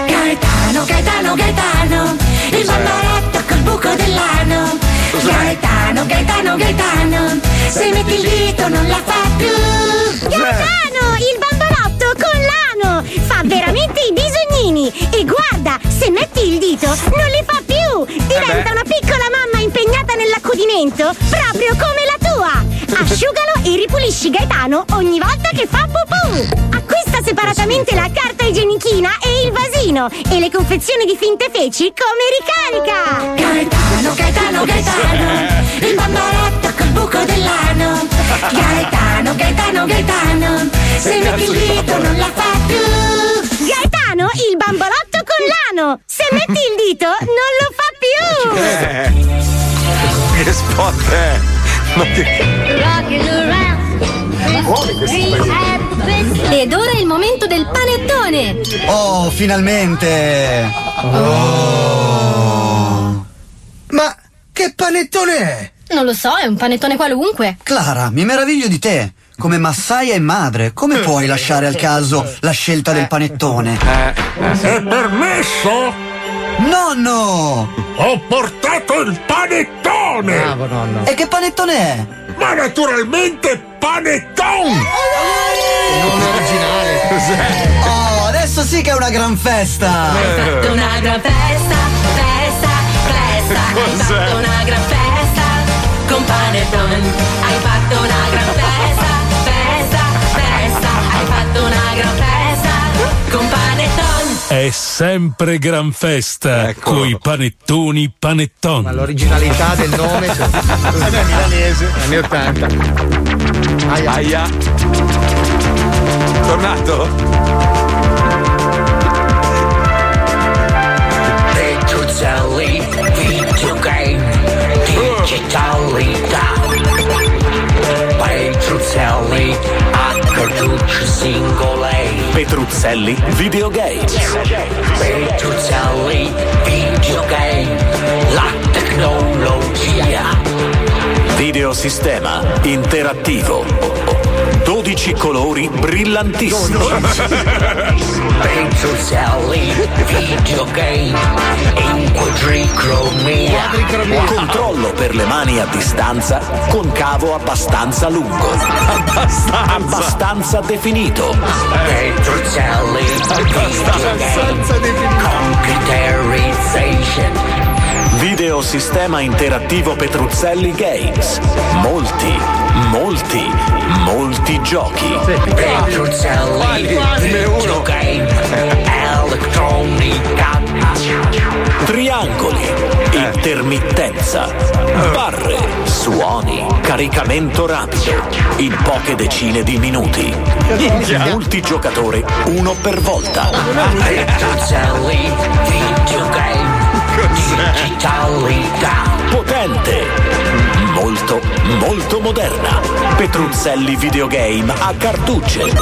Gaetano, Gaetano, Gaetano, il bambaretto col buco dell'ano. Gaetano, Gaetano, Gaetano, se metti il dito non la fa più. Gaetano, il bambalotto con l'ano! Fa veramente i bisognini! E guarda, se metti il dito, non li fa più! Diventa una piccola mamma impegnata nell'accudimento, proprio come la tua! Asciugalo e ripulisci Gaetano ogni volta che fa pupù! Acquista separatamente la carta igienichina e il vasino e le confezioni di finte feci come ricarica! Gaetano, Gaetano, Gaetano, il bambaretto col buco dell'ano. Gaetano, Gaetano, Gaetano, se metti il dito non la fa più. Gaetano, il bambolotto con l'ano! Se metti il dito, non lo fa più! Eh, che spot è? Ma che... Ed ora è il momento del panettone! Oh, finalmente! Oh. Ma che panettone è? Non lo so, è un panettone qualunque. Clara, mi meraviglio di te. Come massaia e madre, come puoi lasciare al caso la scelta del panettone? Eh, È permesso? Nonno! Ho portato il panettone! Bravo nonno. E che panettone è? Ma naturalmente panettone! Nome originale. Oh, adesso sì che è una gran festa! fatto una gran festa, festa, festa. Hai fatto una gran festa con panettone. Sempre gran festa coi panettoni panetton. Ma l'originalità del nome. Cioè... Vabbè, milanese, anni 80. Aia. Aia. Tornato? Petruzzelli, videogame, digitalità. Petruzzelli, a cartuccio singole. Petruzzelli Videogames. Petruzzelli, videogame, la tecnologia. Videosistema interattivo. 12 colori brillantissimi. Petruzzelli, videogame, in quadricromia. Controllo per le mani a distanza con cavo abbastanza lungo. Abbastanza. Abbastanza definito. Petruzzelli, videogame, computerization. Videosistema interattivo Petruzzelli Games. Molti, molti, molti giochi. Petruzzelli Videogame Elettronica Triangoli, intermittenza, barre, suoni, caricamento rapido, in poche decine di minuti. Multigiocatore, uno per volta. Petruzzelli Videogame Digitalità Potente, molto, molto moderna. Petruzzelli Videogame a cartucce.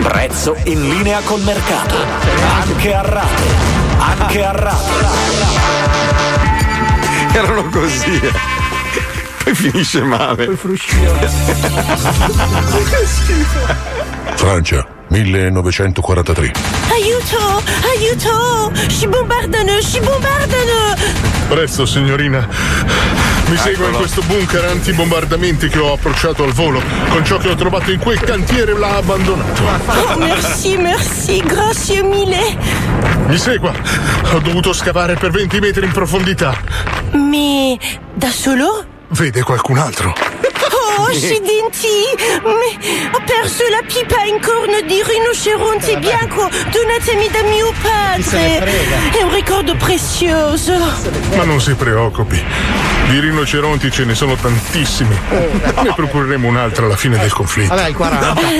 Prezzo in linea col mercato. Anche a rate. Anche a rate. Erano così. Poi finisce male. Francia, 1943. Aiuto! Aiuto! Ci bombardano! Ci bombardano! Presto, signorina. Mi segua in questo bunker antibombardamenti che ho approcciato al volo. Con ciò che ho trovato in quel cantiere l'ha abbandonato. Oh, merci, merci, grazie mille. Mi segua. Ho dovuto scavare per 20 metri in profondità. Ma da solo? Vede qualcun altro? Oh, accidenti! Ho perso la pipa in corno di rinoceronte bianco donatemi da mio padre. È un ricordo prezioso. Ma non si preoccupi. Di rinoceronti ce ne sono tantissimi. Ne procureremo un'altra alla fine del conflitto. Ah,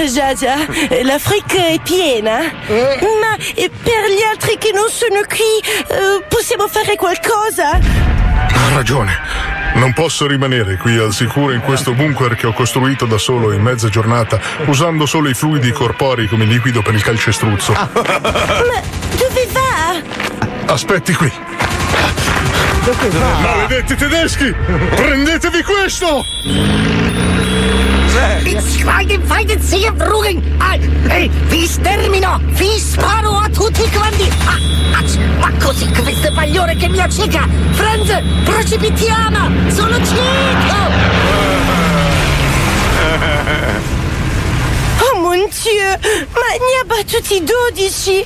già, già, l'Africa è piena. Ma eh, per gli altri che non sono qui, eh, possiamo fare qualcosa? Ha ragione. Non posso rimanere qui al sicuro in questo bunker che ho costruito da solo in mezza giornata, usando solo i fluidi corporei come liquido per il calcestruzzo. Ma dove va? Aspetti qui. Maledetti tedeschi! Prendetevi questo! Meine Feinde ziehe Bruggen! Ehi, vi stermino! Vi sparo a tutti quanti! Ah, ah, ma così queste pagliore che mi acceca! Franz, precipitiamo! Sono cieco! Oh mon Dieu, ma ne ha battuti 12!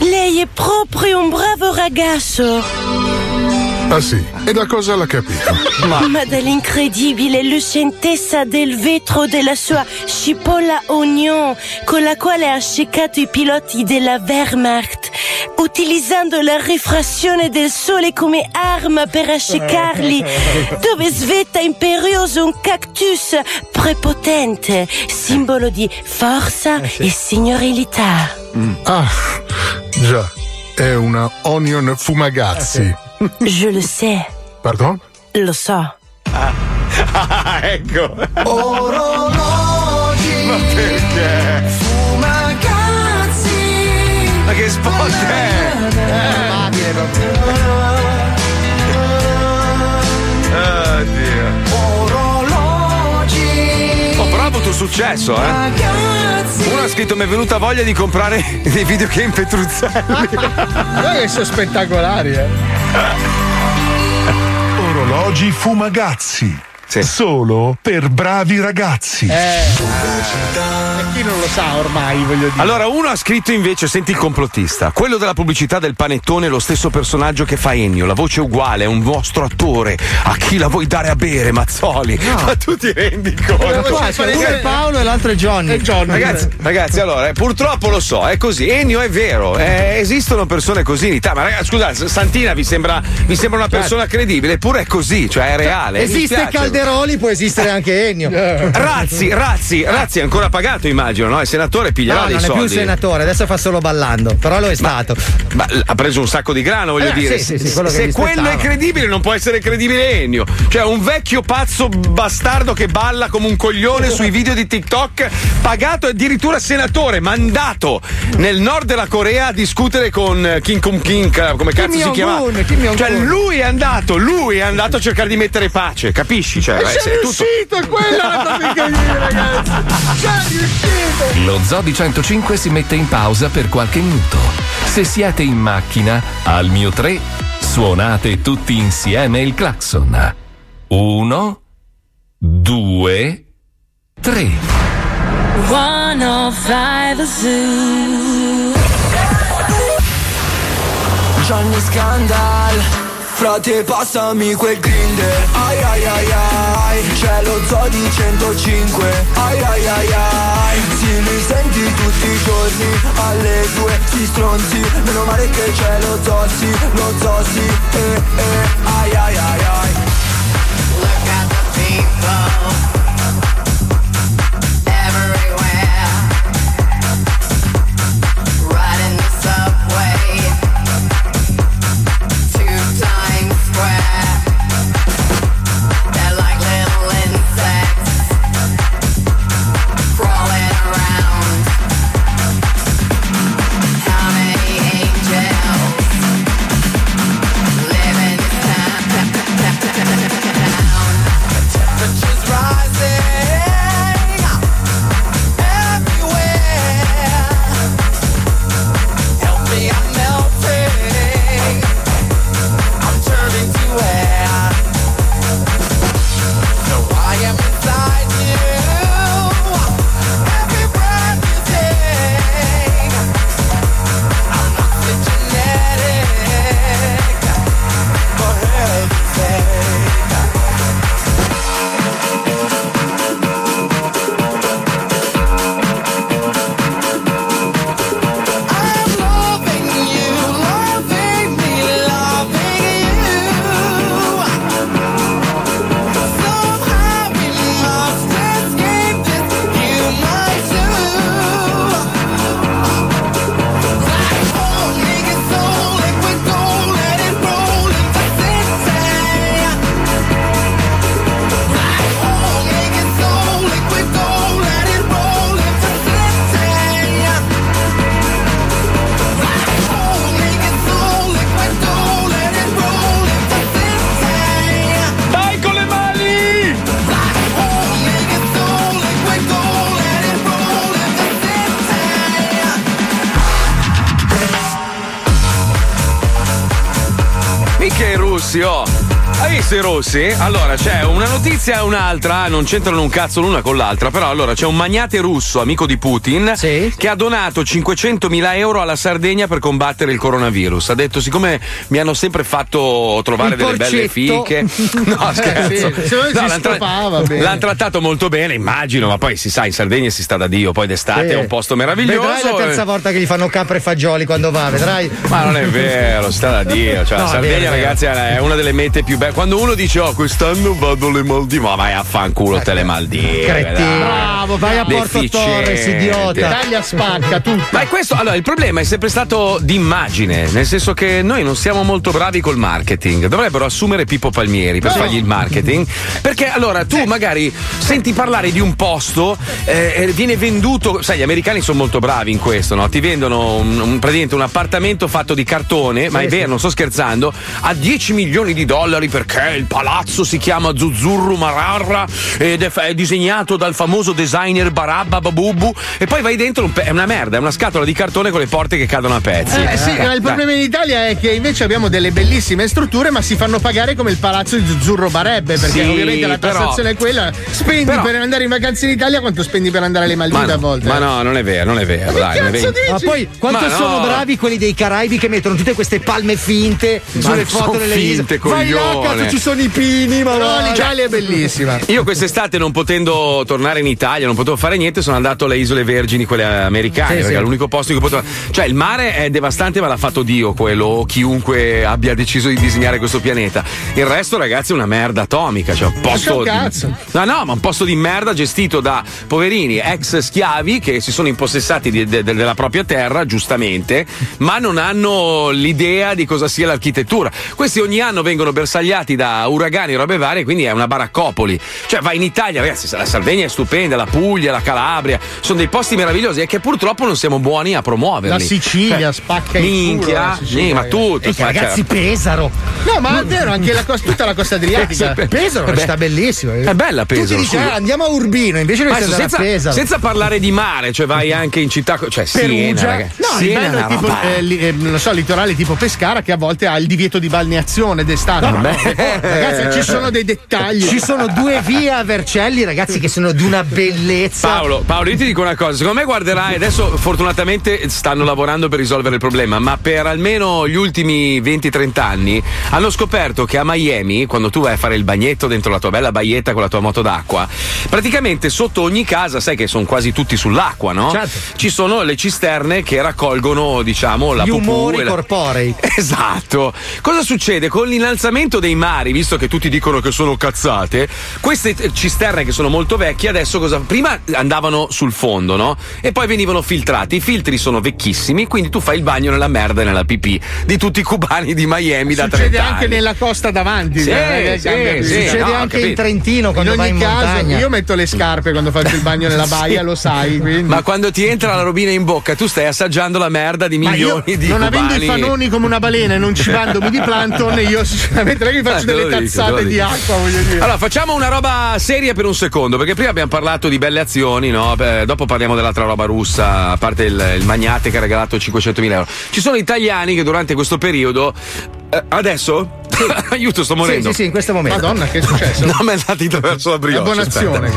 Lei è proprio un bravo ragazzo! Ah sì, e da cosa l'ha capito? Ma dall'incredibile lucentezza del vetro della sua cipolla oignon con la quale ha accecato i piloti della Wehrmacht, utilizzando la rifrazione del sole come arma per accecarli, dove svetta imperioso un cactus prepotente, simbolo di forza e signorilità. Ah, già, è una onion fumagazzi. Je le sais, Pardon? lo so. Ah, ecco. Orologi Ma perché? Fumagazzi Ma che spot è? Oddio. Successo, eh. Ragazzi Uno ha scritto: Mi è venuta voglia di comprare dei videogame Petruzzelli. Guarda che sono spettacolari, eh. Orologi fumagazzi. Solo per bravi ragazzi. Eh, e chi non lo sa ormai, voglio dire. Allora, uno ha scritto invece: Senti il complottista. Quello della pubblicità del panettone è lo stesso personaggio che fa Ennio. La voce è uguale, è un vostro attore. A chi la vuoi dare a bere, Mazzoli? Ma tu ti rendi conto? Qua, c'è uno è Paolo e l'altro è Johnny. Ragazzi, ragazzi, allora, eh, purtroppo lo so, è così. Ennio è vero, eh, esistono persone così in Italia. Ma ragazzi, scusate, Santina vi sembra, vi sembra una persona credibile, eppure è così, cioè è reale. Esiste spiace. Calderoli, può esistere anche Ennio. Razzi, Razzi, Razzi è ancora pagato, immagino, no? Il senatore piglierà No, dei non è soldi. più senatore, adesso fa solo ballando, però lo è stato. Ma ha preso un sacco di grano, voglio Eh, dire. sì, sì, sì, quello che Se quello è credibile, non può essere credibile Ennio. Cioè, un vecchio pazzo bastardo che balla come un coglione sui video di TikTok, pagato addirittura senatore, mandato nel nord della Corea a discutere con eh, Kim Kum Kim, come cazzo si Jong-un, chiama? Kim. Cioè, lui è andato, lui è andato a cercare di mettere pace, capisci? Cioè, E eh, c'è se è tutto. riuscito, è quella la incredibile, ragazzi. C'è riuscito. Lo Zoo di 105 si mette in pausa per qualche minuto. Se siete in macchina, al mio 3, suonate tutti insieme il clacson. Uno, due, tre. 105 Zoo Johnny Scandal Frate passami quel grinder. Ai ai ai ai C'è lo zoo di 105 Ai ai ai ai Sì li senti tutti i giorni. Alle due si stronzi Meno male che c'è lo zoo sì Lo zoo sì eh eh. Ai ai ai ai. Look at the people Russi? Allora, c'è notizia e un'altra, non c'entrano un cazzo l'una con l'altra, però allora c'è un magnate russo, amico di Putin, che ha donato 500.000 euro alla Sardegna per combattere il coronavirus. Ha detto, siccome mi hanno sempre fatto trovare Il delle belle porcetto. fiche... No, scherzo. Eh, sì, no l'hanno scopava bene. l'hanno trattato molto bene, immagino, ma poi si sa, in Sardegna si sta da Dio, poi d'estate Sì. è un posto meraviglioso. Vedrai la terza eh. volta che gli fanno capre e fagioli quando va, vedrai. Ma non è vero, si sta da Dio. Cioè, No, la è Sardegna, vero, è ragazzi, è una delle mete più belle. Quando uno dice, oh, quest'anno vado alle Maldive, ma vai a fanculo te le Maldive. Cretino. Bravo, vai a Porto. Torres, idiota. L'Italia spacca tutto. Ma è questo, allora, il problema è sempre stato di immagine, nel senso che noi non siamo molto bravi col marketing. Dovrebbero assumere Pippo Palmieri per No. fargli il marketing. Perché allora tu magari senti parlare di un posto, eh, viene venduto, sai, gli americani sono molto bravi in questo, no? Ti vendono un, un- praticamente un appartamento fatto di cartone, ma Sì, è vero, sì. non sto scherzando, a 10 milioni di dollari perché il palazzo si chiama Zuzzurru Mararra ed è, è disegnato dal famoso designer Barabba Babubu e poi vai dentro un pe- è una merda, è una scatola di cartone con le porte che cadono a pezzi. Eh, sì, ma il problema in Italia è che invece abbiamo delle bellissime strutture, ma si fanno pagare come il palazzo di Zuzzurro Barebbe, perché Sì, ovviamente la però- tassazione è quella. Spendi però- per andare in vacanza in Italia quanto spendi per andare alle Ma, Maldive a no, volte. ma no, non è vero, non è vero, dai, non è vero. Ma poi quanto Ma no. sono bravi quelli dei Caraibi che mettono tutte queste palme finte Ma sulle foto delle finte, isole. Vai là, coglione. cazzo, ci sono i pini, ma va. l'Italia è bellissima. Io quest'estate non potendo tornare in Italia, non potevo fare niente, sono andato alle isole vergini, quelle americane, Sì, perché sì. è l'unico posto in cui potevo. Cioè, il mare è devastante, ma l'ha fatto Dio quello, o chiunque abbia deciso di disegnare questo pianeta. Il resto, ragazzi, è una merda atomica. Cioè, un posto. cazzo. No, no, ma un posto di merda gestito da poverini ex schiavi che si sono impossessati di- de- de- della propria terra, giustamente, ma non hanno l'idea di cosa sia l'architettura. Questi ogni anno vengono bersagliati da uragani e robe varie, quindi è una baraccopoli. Cioè, vai in Italia, ragazzi, la Sardegna è stupenda, la Puglia, la Calabria, sono dei posti meravigliosi e che purtroppo non siamo buoni a promuoverli. La Sicilia Cioè, spacca il culo, Minchia, la Sicilia, sì, ma tutto. Minchia, spacca- ragazzi, Pesaro. No, ma è vero, anche la costa, tutta la costa adriatica. Pesaro Vabbè. sta bellissimo. È bella Pesaro, Tutti dicono, scusa. "Ah, andiamo a Urbino, invece noi siamo a senza, Pesaro. senza parlare di mare, cioè vai anche in città, cioè Siena, Perugia. ragazzi. No, il Siena bello è è tipo, eh, li- eh, non so, litorale tipo Pescara che a volte ha il divieto di balneazione d'estate. Vabbè, Ragazzi, ci sono dei dettagli. Ci sono due vie a Vercelli, ragazzi, che sono di una bellezza. Paolo, Paolo, io ti dico una cosa, secondo me guarderai, adesso fortunatamente stanno lavorando per risolvere il problema, ma per almeno gli ultimi 20-30 anni hanno scoperto che a Miami, quando tu vai a fare il bagnetto dentro la tua bella baietta con la tua moto d'acqua, praticamente sotto ogni casa, sai che sono quasi tutti sull'acqua, no? Certo. Ci sono le cisterne che raccolgono, diciamo, la Gli umori la- corporei. Esatto. Cosa succede? Con l'innalzamento dei mari, visto che tutti dicono che sono cazzate, queste cisterne che sono molto vecchie adesso cosa. Prima andavano sul fondo, no? E poi venivano filtrati. I filtri sono vecchissimi, quindi tu fai il bagno nella merda e nella pipì di tutti i cubani di Miami da 30 Succede anche anni. nella costa davanti. Sì, eh, sì, sì, Succede no, anche capito. in Trentino quando in vai ogni in caso, montagna. io metto le scarpe quando faccio il bagno nella baia, Sì. lo sai. Quindi. Ma quando ti entra la robina in bocca, tu stai assaggiando la merda di milioni di non avendo cubani. i fanoni come una balena e non cibandomi di plankton, io sinceramente non è che mi faccio lo delle dico, te lo cazzate di acqua, voglio dire. Allora, facciamo una roba seria per un secondo, perché prima abbiamo parlato di belle azioni, no? Beh, dopo parliamo dell'altra roba russa, a parte il, il magnate che ha regalato 500.000 euro. Ci sono italiani che durante questo periodo. eh, adesso? Aiuto, sto morendo. Sì, sì, sì, in questo momento. Madonna, che è successo? No, mi è andata attraverso la È buona brioche. azione.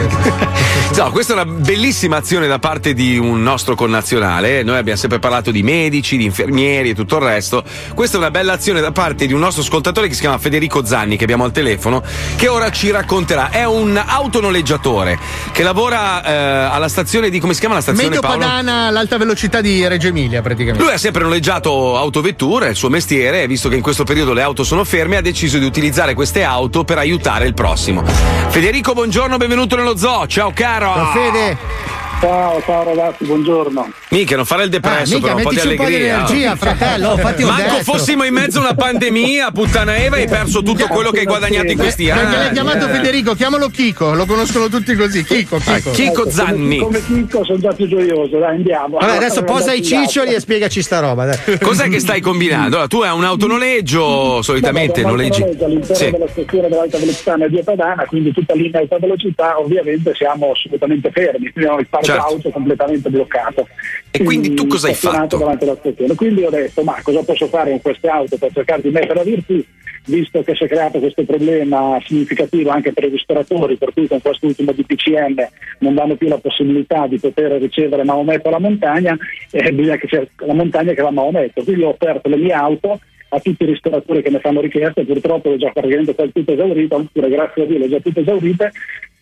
No, questa è una bellissima azione da parte di un nostro connazionale. Noi abbiamo sempre parlato di medici, di infermieri e tutto il resto. Questa è una bella azione da parte di un nostro ascoltatore che si chiama Federico Zanni, che abbiamo al telefono, che ora ci racconterà. È un autonoleggiatore che lavora eh, alla stazione di come si chiama la stazione Medio Paolo? Padana all'alta velocità di Reggio Emilia, praticamente. Lui ha sempre noleggiato autovetture, è il suo mestiere, e visto che in questo periodo le auto sono ferme, ha deciso di utilizzare queste auto per aiutare il prossimo. Federico, buongiorno, benvenuto nello zoo. Ciao caro. Ciao, Fede. Ciao, ciao ragazzi, buongiorno. Mica, non fare il depresso, Ah, mica, però un po' di mettici un po' di allegria. energia, fratello, infatti ho Manco detto. fossimo in mezzo a una pandemia, puttana Eva, hai perso tutto quello che hai guadagnato in questi Perché l'hai anni. chiamato Eh. Federico, chiamalo Chico, lo conoscono tutti così. Chico, Chico. Chico Zanni. Come Chicco sono già più gioioso, dai, andiamo. Vabbè, adesso posa i ciccioli e spiegaci sta roba. Dai. Cos'è che stai combinando? Allora, tu hai un autonoleggio, solitamente Vabbè, noleggi. all'interno Sì. della struttura dell'alta velocità media padana, quindi tutta linea alta velocità, ovviamente siamo assolutamente fermi, quindi abbiamo il parco Certo. auto completamente bloccato. E quindi tu cosa hai fatto? davanti alla stazione. Quindi ho detto, ma cosa posso fare con queste auto per cercare di mettere a virtù? Visto che si è creato questo problema significativo anche per i ristoratori, per cui con quest'ultimo DPCM non danno più la possibilità di poter ricevere Maometto alla montagna, eh, bisogna che sia la montagna che va a Maometto. Quindi ho offerto le mie auto a tutti i ristoratori che ne fanno richiesta, purtroppo le ho già praticamente tutte esaurite, oppure grazie a Dio le ho già tutte esaurite,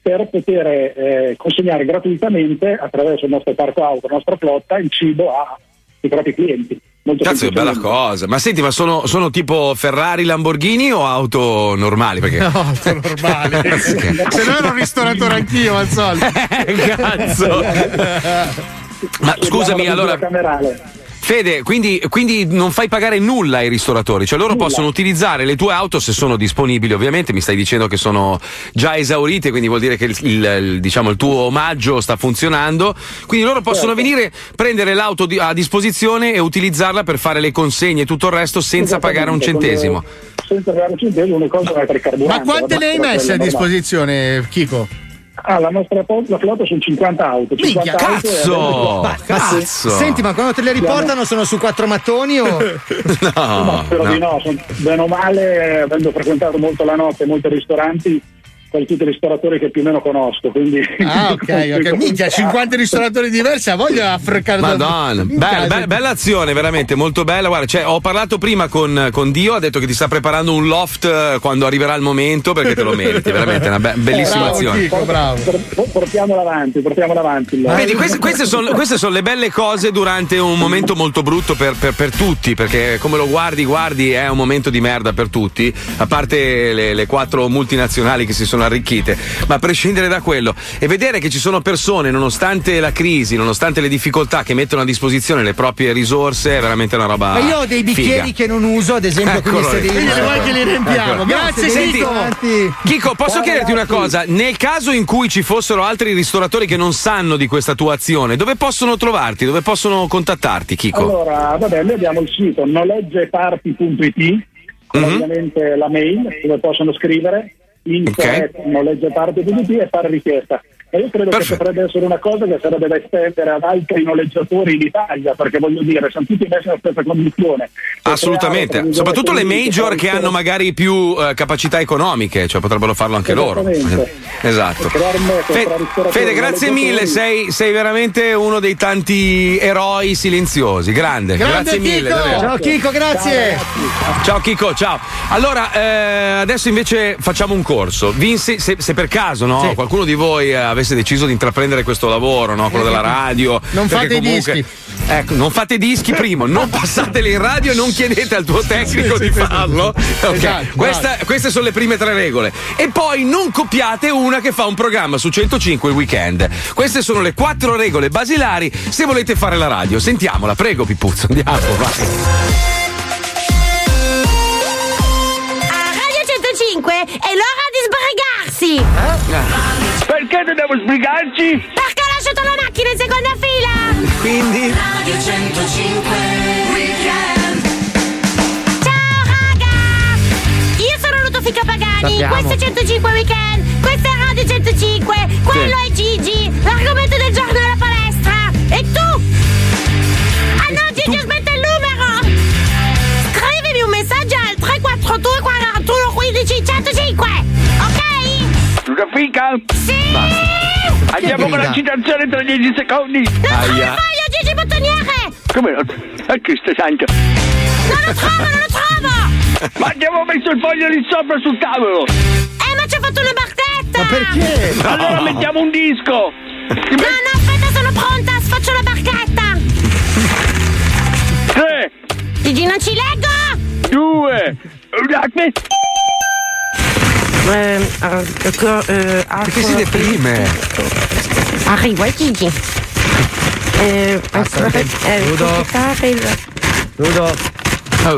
per poter eh, consegnare gratuitamente attraverso il nostro parco auto, la nostra flotta, il cibo ai propri clienti. Molto Cazzo, è bella cosa. Ma senti, ma sono, sono tipo Ferrari, Lamborghini o auto normali? Perché... No, sono normali. Se no ero un ristoratore anch'io, al solito. Cazzo. Ma scusami, allora. camerale. Fede, quindi, quindi non fai pagare nulla ai ristoratori, cioè loro possono utilizzare le tue auto se sono disponibili, ovviamente mi stai dicendo che sono già esaurite, quindi vuol dire che il, il- il- diciamo, il tuo omaggio sta funzionando, quindi loro possono Certo. venire, prendere l'auto di- a disposizione e utilizzarla per fare le consegne e tutto il resto senza pagare un centesimo. Senza pagare un centesimo, le cose mettere il carburante. Ma quante ne hai messe a disposizione, Chico? Ah, la nostra la flotta sono 50 auto. 50 Minchia, auto cazzo! Ma Cazzo! Senti, ma quando te le riportano sono su quattro mattoni o. No, spero no. di no, son- bene o male, avendo frequentato molto la notte molti ristoranti, quasi tutti i ristoratori che più o meno conosco. Quindi Ah, ok, ok. Minchia, 50 ristoratori diversi, ha voglia a freccare Madonna, Be- be- bella azione, veramente molto bella. Guarda, cioè, ho parlato prima con, con Dio, ha detto che ti sta preparando un loft eh, quando arriverà il momento perché te lo meriti, veramente una be- bellissima Bravo, azione. Chico, bravo. Por- portiamolo avanti, portiamolo avanti. il- Vedi, queste, queste sono, queste sono le belle cose durante un momento molto brutto per, per- per tutti, perché come lo guardi, guardi, è un momento di merda per tutti, a parte le, le quattro multinazionali che si sono arricchite, ma a prescindere da quello e vedere che ci sono persone, nonostante la crisi, nonostante le difficoltà, che mettono a disposizione le proprie risorse, è veramente una roba. Ma io ho dei bicchieri figa. che non uso, ad esempio, Eccolo quindi che li riempiamo? Ecco. Grazie, Senti, Chico. posso Ciao, chiederti una cosa? Nel caso in cui ci fossero altri ristoratori che non sanno di questa tua azione, dove possono trovarti? Dove possono contattarti, Chico? Allora, vabbè, noi abbiamo il sito noleggeparti.it, con Mhm. ovviamente la mail dove possono scrivere info Ok. at noleggeparti.it e fare richiesta. E io credo che potrebbe essere una cosa che sarebbe da estendere ad altri noleggiatori in Italia, perché voglio dire, sono tutti messi nella stessa condizione. Assolutamente, soprattutto le major che hanno magari più eh, capacità economiche, cioè potrebbero farlo anche loro. Esatto. Creare Fe- Fede, grazie mille, sei, sei veramente uno dei tanti eroi silenziosi. Grande, grazie mille. davvero. Ciao Chico, grazie. Ciao Chico, ciao. Allora, eh, adesso invece facciamo un corso. Vi inse- se, se per caso no, qualcuno di voi eh, avesse deciso di intraprendere questo lavoro, no, quello della radio, Non fate i comunque- dischi. Ecco, non fate dischi primo, non passateli in radio e non chiedete al tuo tecnico Sì, di sì, sì. farlo. Ok, Esatto, questa- queste sono le prime tre regole. E poi non copiate una che fa un programma su 105 il weekend. Queste sono le quattro regole basilari se volete fare la radio. Sentiamola, prego Pipuzzo, andiamo, vai. A Radio 105 è l'ora di sbrigarsi! Perché dobbiamo sbrigarci? Perché ho lasciato la macchina in seconda fila! Quindi? Radio 105 Weekend Ciao raga! Io sono Ludofica Pagani, Sappiamo. questo è 105 Weekend, questa è Radio 105, quello è Gigi, l'argomento del giorno è la palestra! E tu? Ah no, Gigi, aspetta il numero! Scrivimi un messaggio al 342 41 15 105, ok? Una fica? Sì! Andiamo con la citazione tra 10 secondi. Aia. Voglio Gigi Bottoniere! Come no? A Cristo santo. Non lo trovo, non lo trovo! Ma abbiamo messo il foglio lì sopra sul tavolo. Eh, ma ci ha fatto una barchetta! Ma perché? Allora mettiamo un disco. No, no, aspetta, sono pronta, faccio la barchetta! Tre, Gigi, non ci leggo! due, aspetta. Perché si deprime? Arrivo, eh, Gigi. Eh, ancora, eh, Ludo. completare il- Ludo. Oh.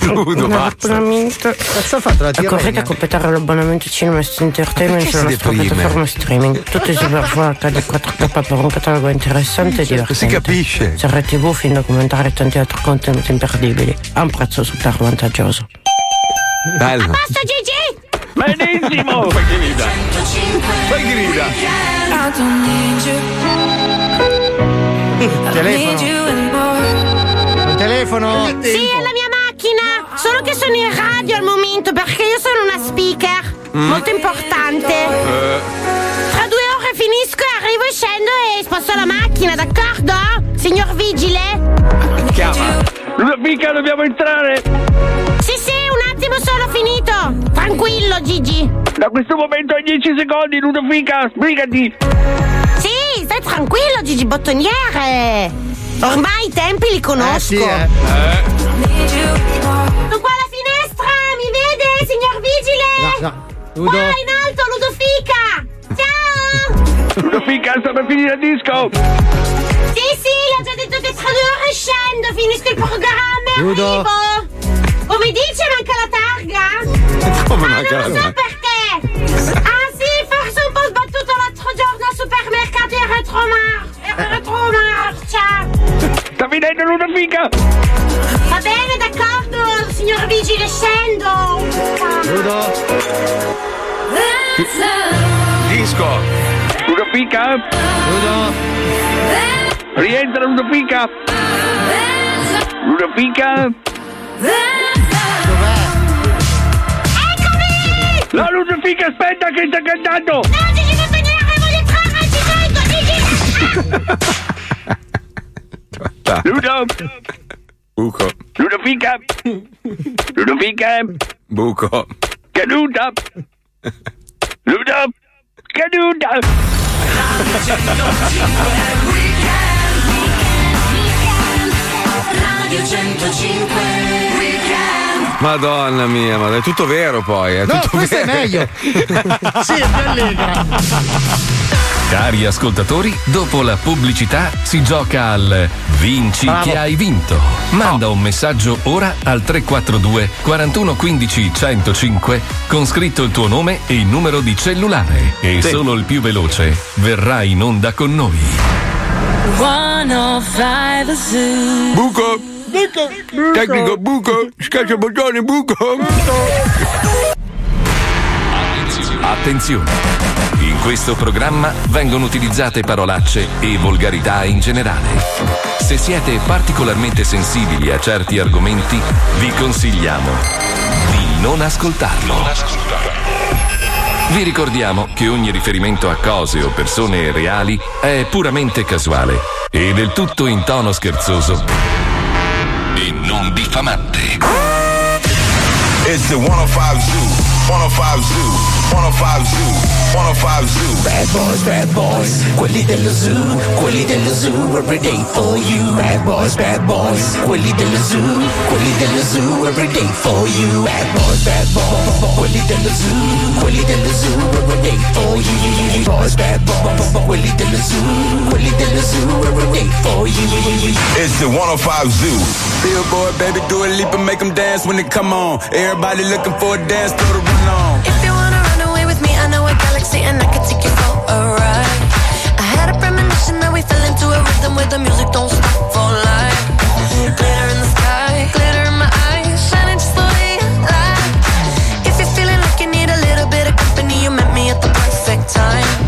Ludo, basta. l'abbonamento. Cazzo ha fatto la corretto tirregna? completare l'abbonamento Cinema Entertainment sulla nostra piattaforma streaming. Tutti i super HD 4K per un catalogo interessante e divertente. Si capisce. Serie TV, film documentari e tanti altri contenuti imperdibili a un prezzo super vantaggioso. Bello. Basta, Gigi! Benissimo. Fai grida. Fai grida. Anymore Il telefono? Sì, è la mia macchina! Solo che sono in radio al momento perché io sono una speaker Mm. molto importante. Eh, Tra due ore finisco e arrivo e scendo e sposto la macchina, d'accordo? Signor vigile? chiama. Fica, dobbiamo entrare. Sì, sì, Tranquillo, Gigi! Da questo momento ai 10 secondi, Ludovica, sbrigati. Sì, stai tranquillo, Gigi Bottoniere! Ormai i tempi li conosco! sì, eh. Sono qua alla finestra! Mi vede, signor vigile? No, Ludo. Qua in alto, Ludofica! Ciao! Ludovica, sta per finire il disco. Sì, sì, le ho già detto che tra due ore scendo, finisco il programma e Ludo. arrivo! Mi dice manca la targa? Come Ah, manca non la so perché! Ah sì, forse un po' sbattuto l'altro giorno al supermercato e retromar... retromarcia! Sta finendo Ludovica. Va bene, d'accordo, signor vigile, scendo! Ludo. Disco. Ludovica. Ludo. Rientra Ludovica. Ludovica. La Ludovica, aspetta che sta cantando. No, Gigi Bottoniere, voglio entrare, ci vengo, Gigi! Ludo. Buco. Ludovica. Ludovica. Buco. Caduta. Ludo. Caduta. Radio 105 Weekend Madonna mia, ma è tutto vero poi. È No, tutto questo è vero. meglio. sì, è più allegra. Cari ascoltatori, dopo la pubblicità si gioca al Vinci Bravo. che hai vinto. Manda un messaggio ora al 342 41 15 105 con scritto il tuo nome e il numero di cellulare. E Sì. solo il più veloce verrà in onda con noi. 105 Zoo Buco. Tecnico buco. Schiaccia il bottone buco. Attenzione! In In questo programma vengono utilizzate parolacce e volgarità in generale. Se siete particolarmente sensibili a certi argomenti, vi consigliamo di non ascoltarlo. Vi ricordiamo che ogni riferimento a cose o persone reali è puramente casuale e del tutto in tono scherzoso e non diffamante. It's the 105 Zoo, 105 Zoo, 105 Zoo, 105 Zoo. Bad boys, bad boys, quelli dello zoo, quelli dello zoo, every day for you. Bad boys, bad boys, quelli dello zoo, quelli dello zoo, every day for you. Bad boys, bad boys, quelli dello zoo, quelli dello zoo, every day for you. Bad boys, bad boys, quelli dello zoo, quelli dello zoo, every day for you. It's the 105 Zoo. Billboard, baby, do a leap and make them dance when they come on. Everybody looking for a dance, throw the run on. Where the music don't stop for life. Glitter in the sky, glitter in my eyes, shining just the way you like. If you're feeling like you need a little bit of company, you met me at the perfect time.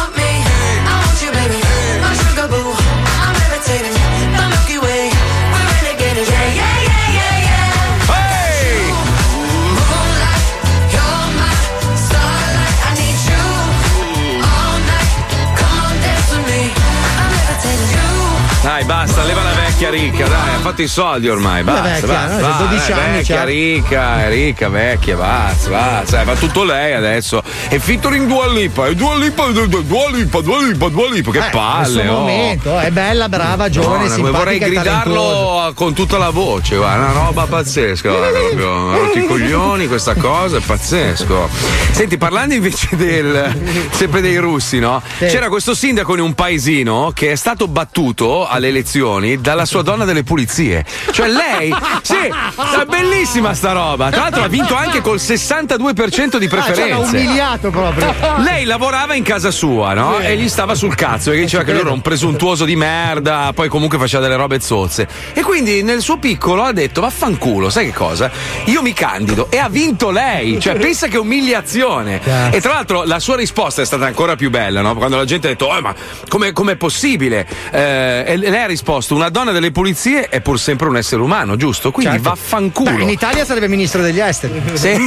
Dai, basta, leva la vecchia ricca, dai, ha fatto i soldi ormai, basta, vecchia, basta, no? basta, 12 dai, anni vecchia, c'ha. ricca, ricca, vecchia, basta, basta, eh, fa tutto lei adesso. E featuring Dua Lipa, e Dua Lipa, Dua Lipa, Dua Lipa, Dua Lipa, che Eh, palle, oh. momento, è bella, brava, giovane, No, simpatica vorrei gridarlo con tutta la voce, guarda, una roba pazzesca, guarda, proprio rotti i coglioni, questa cosa è pazzesco. Senti, parlando invece del sempre dei russi, no? C'era questo sindaco in un paesino che è stato battuto alle elezioni dalla sua donna delle pulizie. Cioè lei, sì, è bellissima sta roba. Tra l'altro ha vinto anche col 62% di Ah, cioè, l'ha preferenze. umiliato proprio. Lei lavorava in casa sua, no? Sì. E gli stava sul cazzo perché diceva che lui era un presuntuoso di merda, poi comunque faceva delle robe zozze. E quindi nel suo piccolo ha detto: Vaffanculo, sai che cosa? Io mi candido e ha vinto lei. Cioè, pensa che umiliazione. E tra l'altro la sua risposta è stata ancora più bella, no? Quando la gente ha detto: Eh, ma come com'è possibile? Eh, e lei ha risposto: Una donna delle pulizie è pur sempre un essere umano, giusto? Quindi Certo. vaffanculo. Beh, in Italia sarebbe ministro degli esteri. Sì.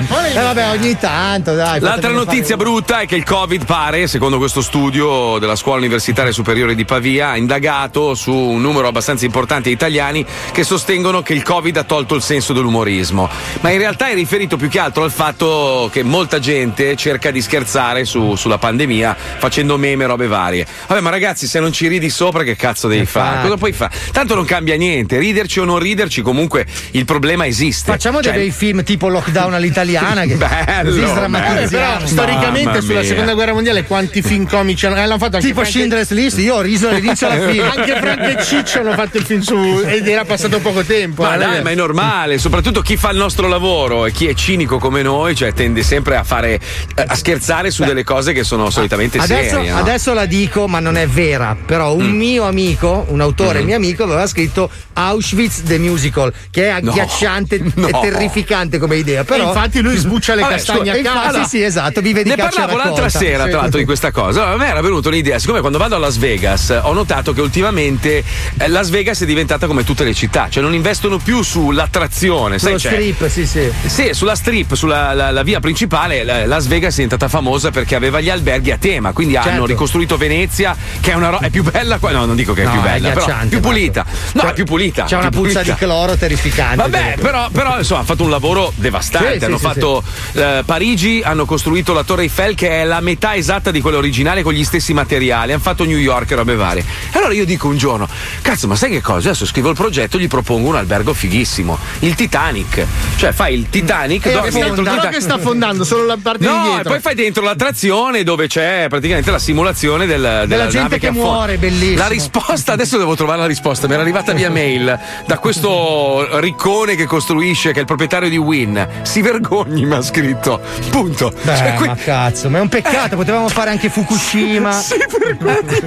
Eh vabbè, ogni tanto, dai. L'altra notizia brutta è che il Covid pare, secondo questo studio della Scuola Universitaria Superiore di Pavia, ha indagato su un numero abbastanza importante di italiani che sostengono che il Covid ha tolto il senso dell'umorismo. Ma in realtà è riferito più che altro al fatto che molta gente cerca di scherzare su- sulla pandemia facendo meme e robe varie. Vabbè, ma ragazzi, se non ci ridi sopra, che cazzo devi fare? Cosa puoi fare? Tanto non cambia niente, riderci o non riderci, comunque il problema esiste. Facciamo Cioè, dei film tipo Lockdown all'italiana che Bello, bello. sdrammatizziamo. Però storicamente sulla seconda guerra mondiale quanti film comici hanno, eh, l'hanno fatto anche Tipo Frank- Schindler's List, io ho riso dall'inizio alla fine. Anche Frank e Ciccio hanno fatto il film su ed era passato poco tempo. Ma eh, dai, ma è normale, soprattutto chi fa il nostro lavoro e chi è cinico come noi, cioè tende sempre a fare a scherzare su delle cose che sono solitamente Adesso, serie. no? adesso la dico, ma non è vera. Però un mio amico, un autore Mm. mio amico, aveva scritto Auschwitz the Musical, che è agghiacciante No. e terrificante come idea. Però E infatti lui sbu- buccia le Vabbè, castagne scusa, a casa. allora, sì, esatto, vive di Ne parlavo l'altra sera, Sì. tra l'altro, di questa cosa. Allora, a me era venuta un'idea, siccome quando vado a Las Vegas ho notato che ultimamente eh, Las Vegas è diventata come tutte le città, cioè non investono più sull'attrazione, sai, Sullo c'è- strip, sì, sì. Sì, sulla strip, sulla la, la via principale, la- Las Vegas è diventata famosa perché aveva gli alberghi a tema, quindi hanno Certo. ricostruito Venezia, che è una roba. è più bella qua. No, non dico che è No, più è bella, però agghiacciante, più pulita. No, è più pulita. C'è una puzza pulita. di cloro terrificante. Vabbè, però, però, insomma, ha fatto un lavoro devastante. Sì, sì, hanno sì, fatto eh, Parigi, hanno costruito la Torre Eiffel, che è la metà esatta di quella originale con gli stessi materiali. Hanno fatto New York e robe varie. E allora io dico un giorno: cazzo, ma sai che cosa? Adesso scrivo il progetto, gli propongo un albergo fighissimo. Il Titanic. Cioè, fai il Titanic, E dormi dentro il Titanic. che sta affondando solo la parte di No, dietro. e poi fai dentro l'attrazione dove c'è praticamente la simulazione del, della, gente nave che affonda. muore, bellissimo. La risposta, adesso devo trovare la risposta. Mi era arrivata via mail da questo riccone che costruisce, che è il proprietario di Win. Si vergogni, mi ha scritto. Punto. Beh, Cioè, qui- ma cazzo, ma è un peccato, potevamo fare anche Fukushima. si vergogni.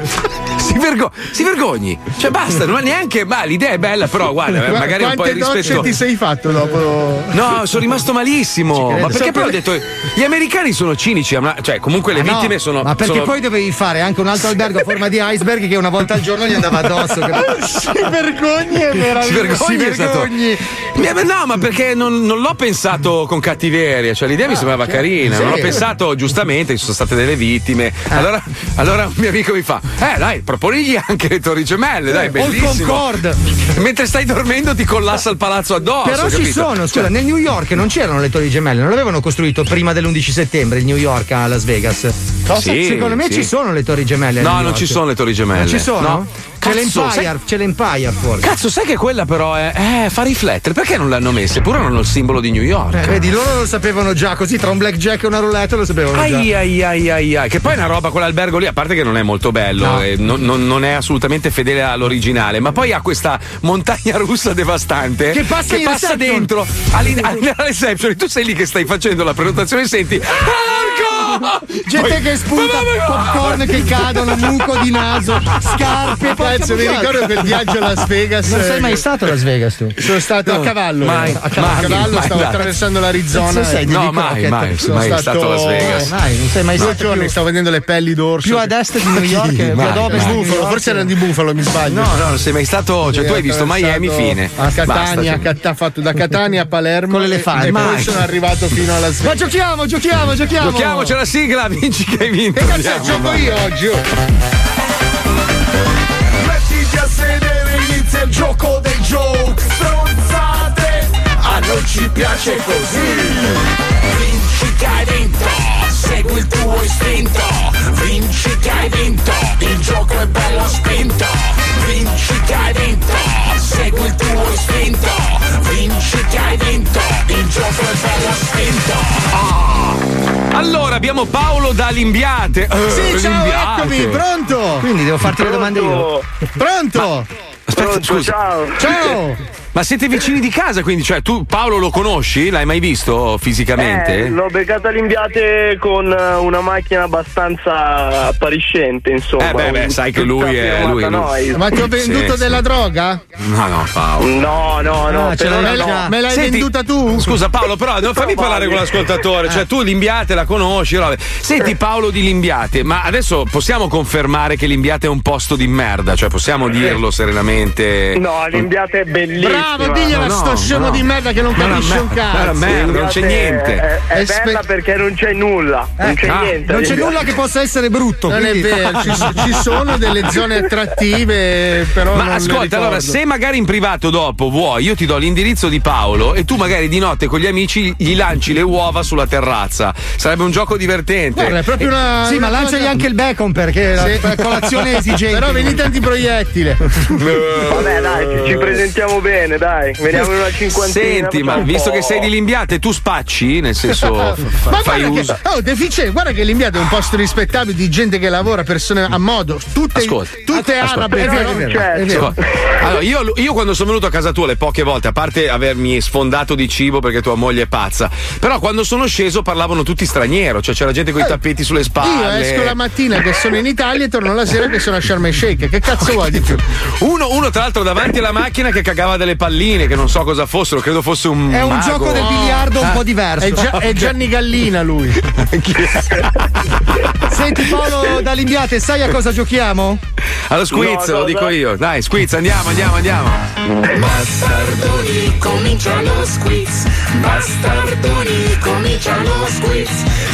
Si, vergo- si vergogni. Cioè, basta, non è neanche. Ma l'idea è bella, però, guarda, Qua- magari un po' di rispetto. ti sei fatto dopo? No, sono rimasto malissimo. Ma perché So poi ho detto gli americani sono cinici, ma- cioè comunque le Ma no, vittime sono Ma perché sono- poi dovevi fare anche un altro albergo a forma di iceberg che una volta al giorno gli andava addosso. si vergogni, è si veramente. vergogni, Si stato- vergogni. Ma No, ma perché non, non l'ho pensato con cattiveria, cioè l'idea mi sembrava carina, Sì. non ho pensato giustamente, ci sono state delle vittime. Allora, allora un mio amico mi fa: Eh, dai, proponigli anche le torri gemelle, dai, O il bellissimo. Concorde. Mentre stai dormendo ti collassa il palazzo addosso. Però ci sono, scusa, Cioè, nel New York non c'erano le torri gemelle, non l'avevano costruito prima dell'11 settembre il New York a Las Vegas. Sì, Secondo me sì. ci sono le torri gemelle. No, non York. ci sono le torri gemelle. Non ci sono? No. C'è l'Empire, sai- c'è l'Empire forse. Cazzo, sai che quella però è. Eh, fa riflettere. Perché non l'hanno messa? Eppure hanno il simbolo di New York. Eh, vedi, loro lo sapevano già, così tra un blackjack e una roulette lo sapevano già. Ai ai ai ai ai. Che poi è una roba quell'albergo lì, a parte che non è molto bello, No. e non, non- non è assolutamente fedele all'originale, ma poi ha questa montagna russa devastante Che passa in reception. dentro all'in- alla reception. Tu sei lì che stai facendo la prenotazione e senti. Porco! Gente che spunta, popcorn che cadono, muco di naso, scarpe. Cazzo, mi ricordo quel viaggio a Las Vegas. Non sei eh, mai stato a Las Vegas tu? Sono stato a cavallo. mai, a cavallo, mai, a cavallo mai stavo attraversando l'Arizona. Sei, e- di No, mai, mai, Sono mai stato a Las Vegas. Mai, non sei mai Due stato giorni più, stavo vedendo le pelli d'orso. più ad est di New York, più ad ovest Bufalo, forse erano di Bufalo, mi sbaglio. No, no, non sei mai stato. Cioè, tu hai visto Miami, fine. A Catania, cioè. a Cat- ha fatto da Catania a Palermo Con l'elefante. e poi Mai. sono arrivato fino alla Ma Svezia. giochiamo, giochiamo, giochiamo. Giochiamo, c'è la sigla, vinci che hai vinto. Che cazzo gioco io oggi? oh? Mettiti a sedere, inizia il gioco dei joke Stronzate, a noi ci piace così Vinci che hai vinto, segui il tuo istinto Vinci che hai vinto, il gioco è bello spinto Vinci che hai vinto, segui il tuo istinto Vinci che hai vinto, il gioco è bello spinto Allora, abbiamo Paolo da Limbiate. Eh, Sì, ciao, Limbiate. eccomi, pronto? Quindi devo farti le domande io. Pronto? Aspetta, scusa. Ciao. Ciao. Ma siete vicini di casa, quindi, cioè, tu Paolo lo conosci? L'hai mai visto fisicamente? Eh, l'ho beccato all'imbiate con eh, una macchina abbastanza appariscente, insomma. Eh, beh, beh, sai che lui è- lui noi. Ma ti ho venduto Sì, della sì. droga? No, no, Paolo. No, no, no, Ah, però l'hai no. Me l'hai Senti, venduta tu? Scusa Paolo, però non fammi parlare con l'ascoltatore, cioè tu Limbiate la conosci, robe. Senti Paolo di Limbiate, ma adesso possiamo confermare che Limbiate è un posto di merda, cioè possiamo dirlo serenamente. No, l'imbiate è bellissima. Bravo, diglielo a no, sto scemo no. di merda che non Ma capisce un merda, cazzo. merda, non c'è niente. È, è È spe- bella perché non c'è nulla. Non c'è ah, niente. Non c'è nulla che possa essere brutto. Non è quindi- vero, ci, ci sono delle zone attrattive, però. Ma ascolta, allora, se magari in privato dopo vuoi, io ti do l'indirizzo di Paolo e tu magari di notte con gli amici gli lanci le uova sulla terrazza. Sarebbe un gioco divertente. Guarda, è proprio una. Sì, ma una lanciagli cosa- anche il bacon perché la Sì. la colazione è esigente. Però venite antiproiettile. Vabbè, dai, ci, ci presentiamo bene, dai. Veniamo in una cinquantina. Senti, ma visto che sei di Limbiate, tu spacci? Nel senso, Ma fa- fai guarda uso. che, oh, deficiente, guarda che l'Imbiato è un posto rispettabile di gente che lavora, persone a modo, tutte, Ascolta, tutte ascolta. arabe. È vero, non è vero, c'è, è vero. Ascolta, Allora, io, io quando sono venuto a casa tua le poche volte, a parte avermi sfondato di cibo perché tua moglie è pazza, però quando sono sceso parlavano tutti straniero, cioè c'era gente con i tappeti sulle Io spalle. esco la mattina che sono in Italia e torno la sera che sono a Sharm el Sheikh. Che cazzo vuoi di più? Uno, uno, tra l'altro davanti alla macchina che cagava delle palline che non so cosa fossero, credo fosse un. È un mago. gioco del biliardo un po' diverso. È, Gia- è Gianni Gallina lui. Senti Paolo da Limbiate, sai a cosa giochiamo? Allo squiz, No, lo cosa? dico io. Dai, squiz, andiamo, andiamo, andiamo. Bastardoni, comincia lo squiz. Bastardoni, comincia lo squiz.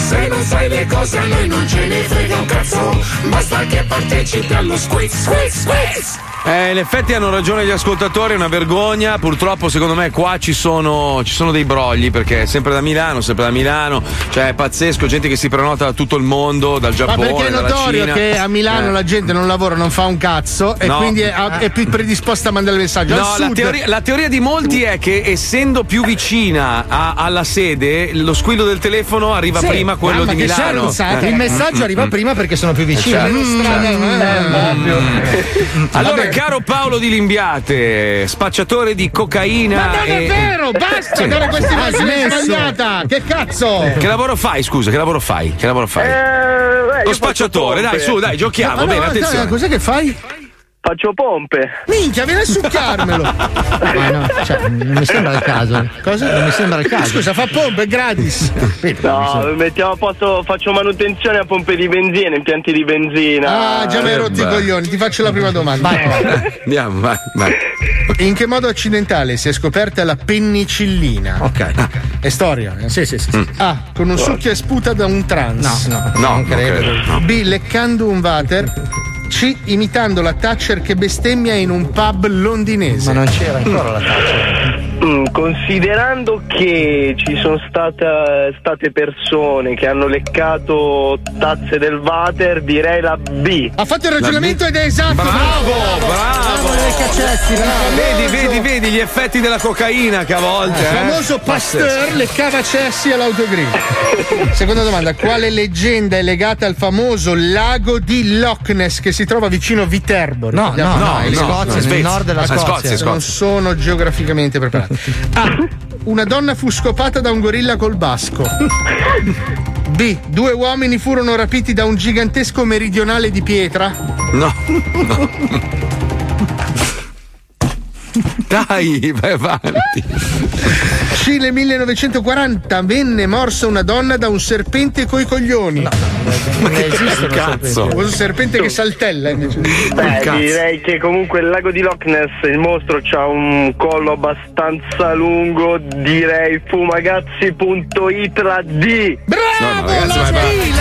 Se non sai le cose a noi non ce ne frega un cazzo. Basta che partecipi allo squiz, squiz, squiz. Eh, in effetti hanno ragione gli ascoltatori, è una vergogna. Purtroppo, secondo me, qua ci sono, ci sono dei brogli perché è sempre da Milano, sempre da Milano. Cioè, è pazzesco, gente che si prenota da tutto il mondo, dal Ma Giappone. perché è notorio che a Milano Eh. la gente non lavora, non fa un cazzo e No. quindi è, è più predisposta a mandare il messaggio. Al No, la teoria, la teoria di molti è che essendo più vicina a- alla sede, lo squillo del telefono arriva Sì. prima quello Ah, ma di Milano. Eh. Il messaggio Mm, arriva mm. prima perché sono più vicino. Certo. Mm, Mm. mm, Allora. Caro Paolo di Limbiate, spacciatore di cocaina. Ma non è e- vero, basta Sì. dare questa immagine sbagliata. Che cazzo? Che lavoro fai, scusa? Che lavoro fai? Che lavoro fai? Eh, Lo spacciatore, dai, su, dai, giochiamo. Ma no, bene, dai, attenzione. cos'è che fai? Faccio pompe. Minchia, vieni a succhiarmelo. Ma no, cioè, non mi sembra il caso. Cosa? Non mi sembra il caso. Scusa, fa pompe, è gratis. No, mettiamo a posto, faccio manutenzione a pompe di benzina, impianti di benzina. Ah, già mi hai rotto i beh. coglioni. Ti faccio la prima domanda. Andiamo, vai, vai. In che modo accidentale si è scoperta la penicillina? Ok. È storia? eh? Sì, sì, sì. Mm. A. Con un succhio e sputa da un trans. No, no, No, non credo. no. B. Leccando un water. C. Imitando la Thatcher che bestemmia in un pub londinese. Ma non c'era ancora la tazza. Mm, considerando che ci sono state, state persone che hanno leccato tazze del water, direi la B. Ha fatto il ragionamento ed è esatto. Bravo, bravo. Caccetti, bravo. Vedi, vedi, vedi gli effetti della cocaina che a volte. Il eh? famoso Pasteur leccava cessi all'autogrill. Seconda domanda: quale leggenda è legata al famoso lago di Loch Ness che si trova vicino Viterbo? No, Ricordiamo- no, no, in Scozia, nel Svezia. nord della Ah, Scozia. Scozia, Scozia. Non sono geograficamente preparato. A. Una donna fu scopata da un gorilla col basco. B. Due uomini furono rapiti da un gigantesco meridionale di pietra. No, no. Dai, vai avanti. Cile 1940 venne morsa una donna da un serpente coi coglioni. Ma che cazzo? Un serpente che saltella invece. Beh, direi che comunque il lago di Loch Ness, il mostro ha un collo abbastanza lungo, direi fumagazzi.it D. Bravo! No, no, ragazzi,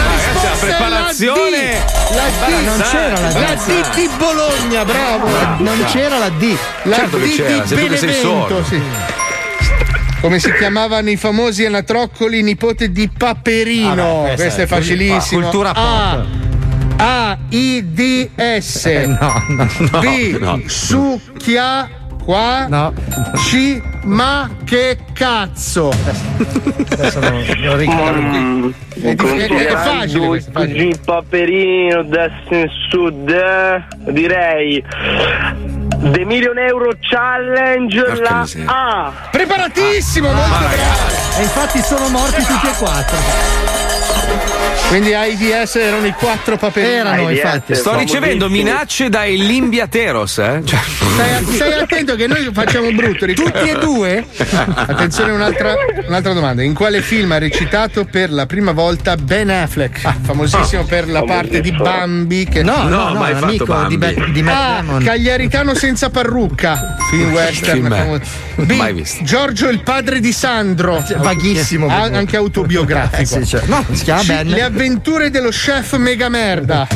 la ma- D, la la preparazione- La D, non c'era la D. La. D di Bologna, bravo. Non c'era la D. La Certo che D c'era, di Benevento, sì. Come si chiamavano i famosi anatroccoli nipote di Paperino? Ah, beh, Questo è questa è facilissimo. cultura A. pop. A I D S. no, no, B. no. Succhia qua. No. C. Ma che cazzo? Adesso non, non ricordo. Mm, È, è- è facile questo, facile. Paperino, destra in sud, eh, direi The Million Euro Challenge Porca la miseria. A. Preparatissimo, molto Ma bravo. E infatti sono morti tutti e quattro. Quindi AIDS erano i quattro paperini. Erano, AIDS. infatti. sto ricevendo minacce dai Limbiateros, eh? Cioè, Stai, stai attento che noi facciamo brutto. Tutti e due? Attenzione, un'altra, un'altra domanda. In quale film ha recitato per la prima volta Ben Affleck? Ah, famosissimo per la parte di Bambi. Che... No, no, No, no, mai un fatto amico Bambi. di, Be- di Matt A. Damon. Cagliaritano senza parrucca. Film western. Film famoso. Mai B. visto. Giorgio il padre di Sandro. Vaghissimo. Ah, anche autobiografico. Eh, sì, cioè, no, si chiama C. Ben. Le avventure dello chef mega merda.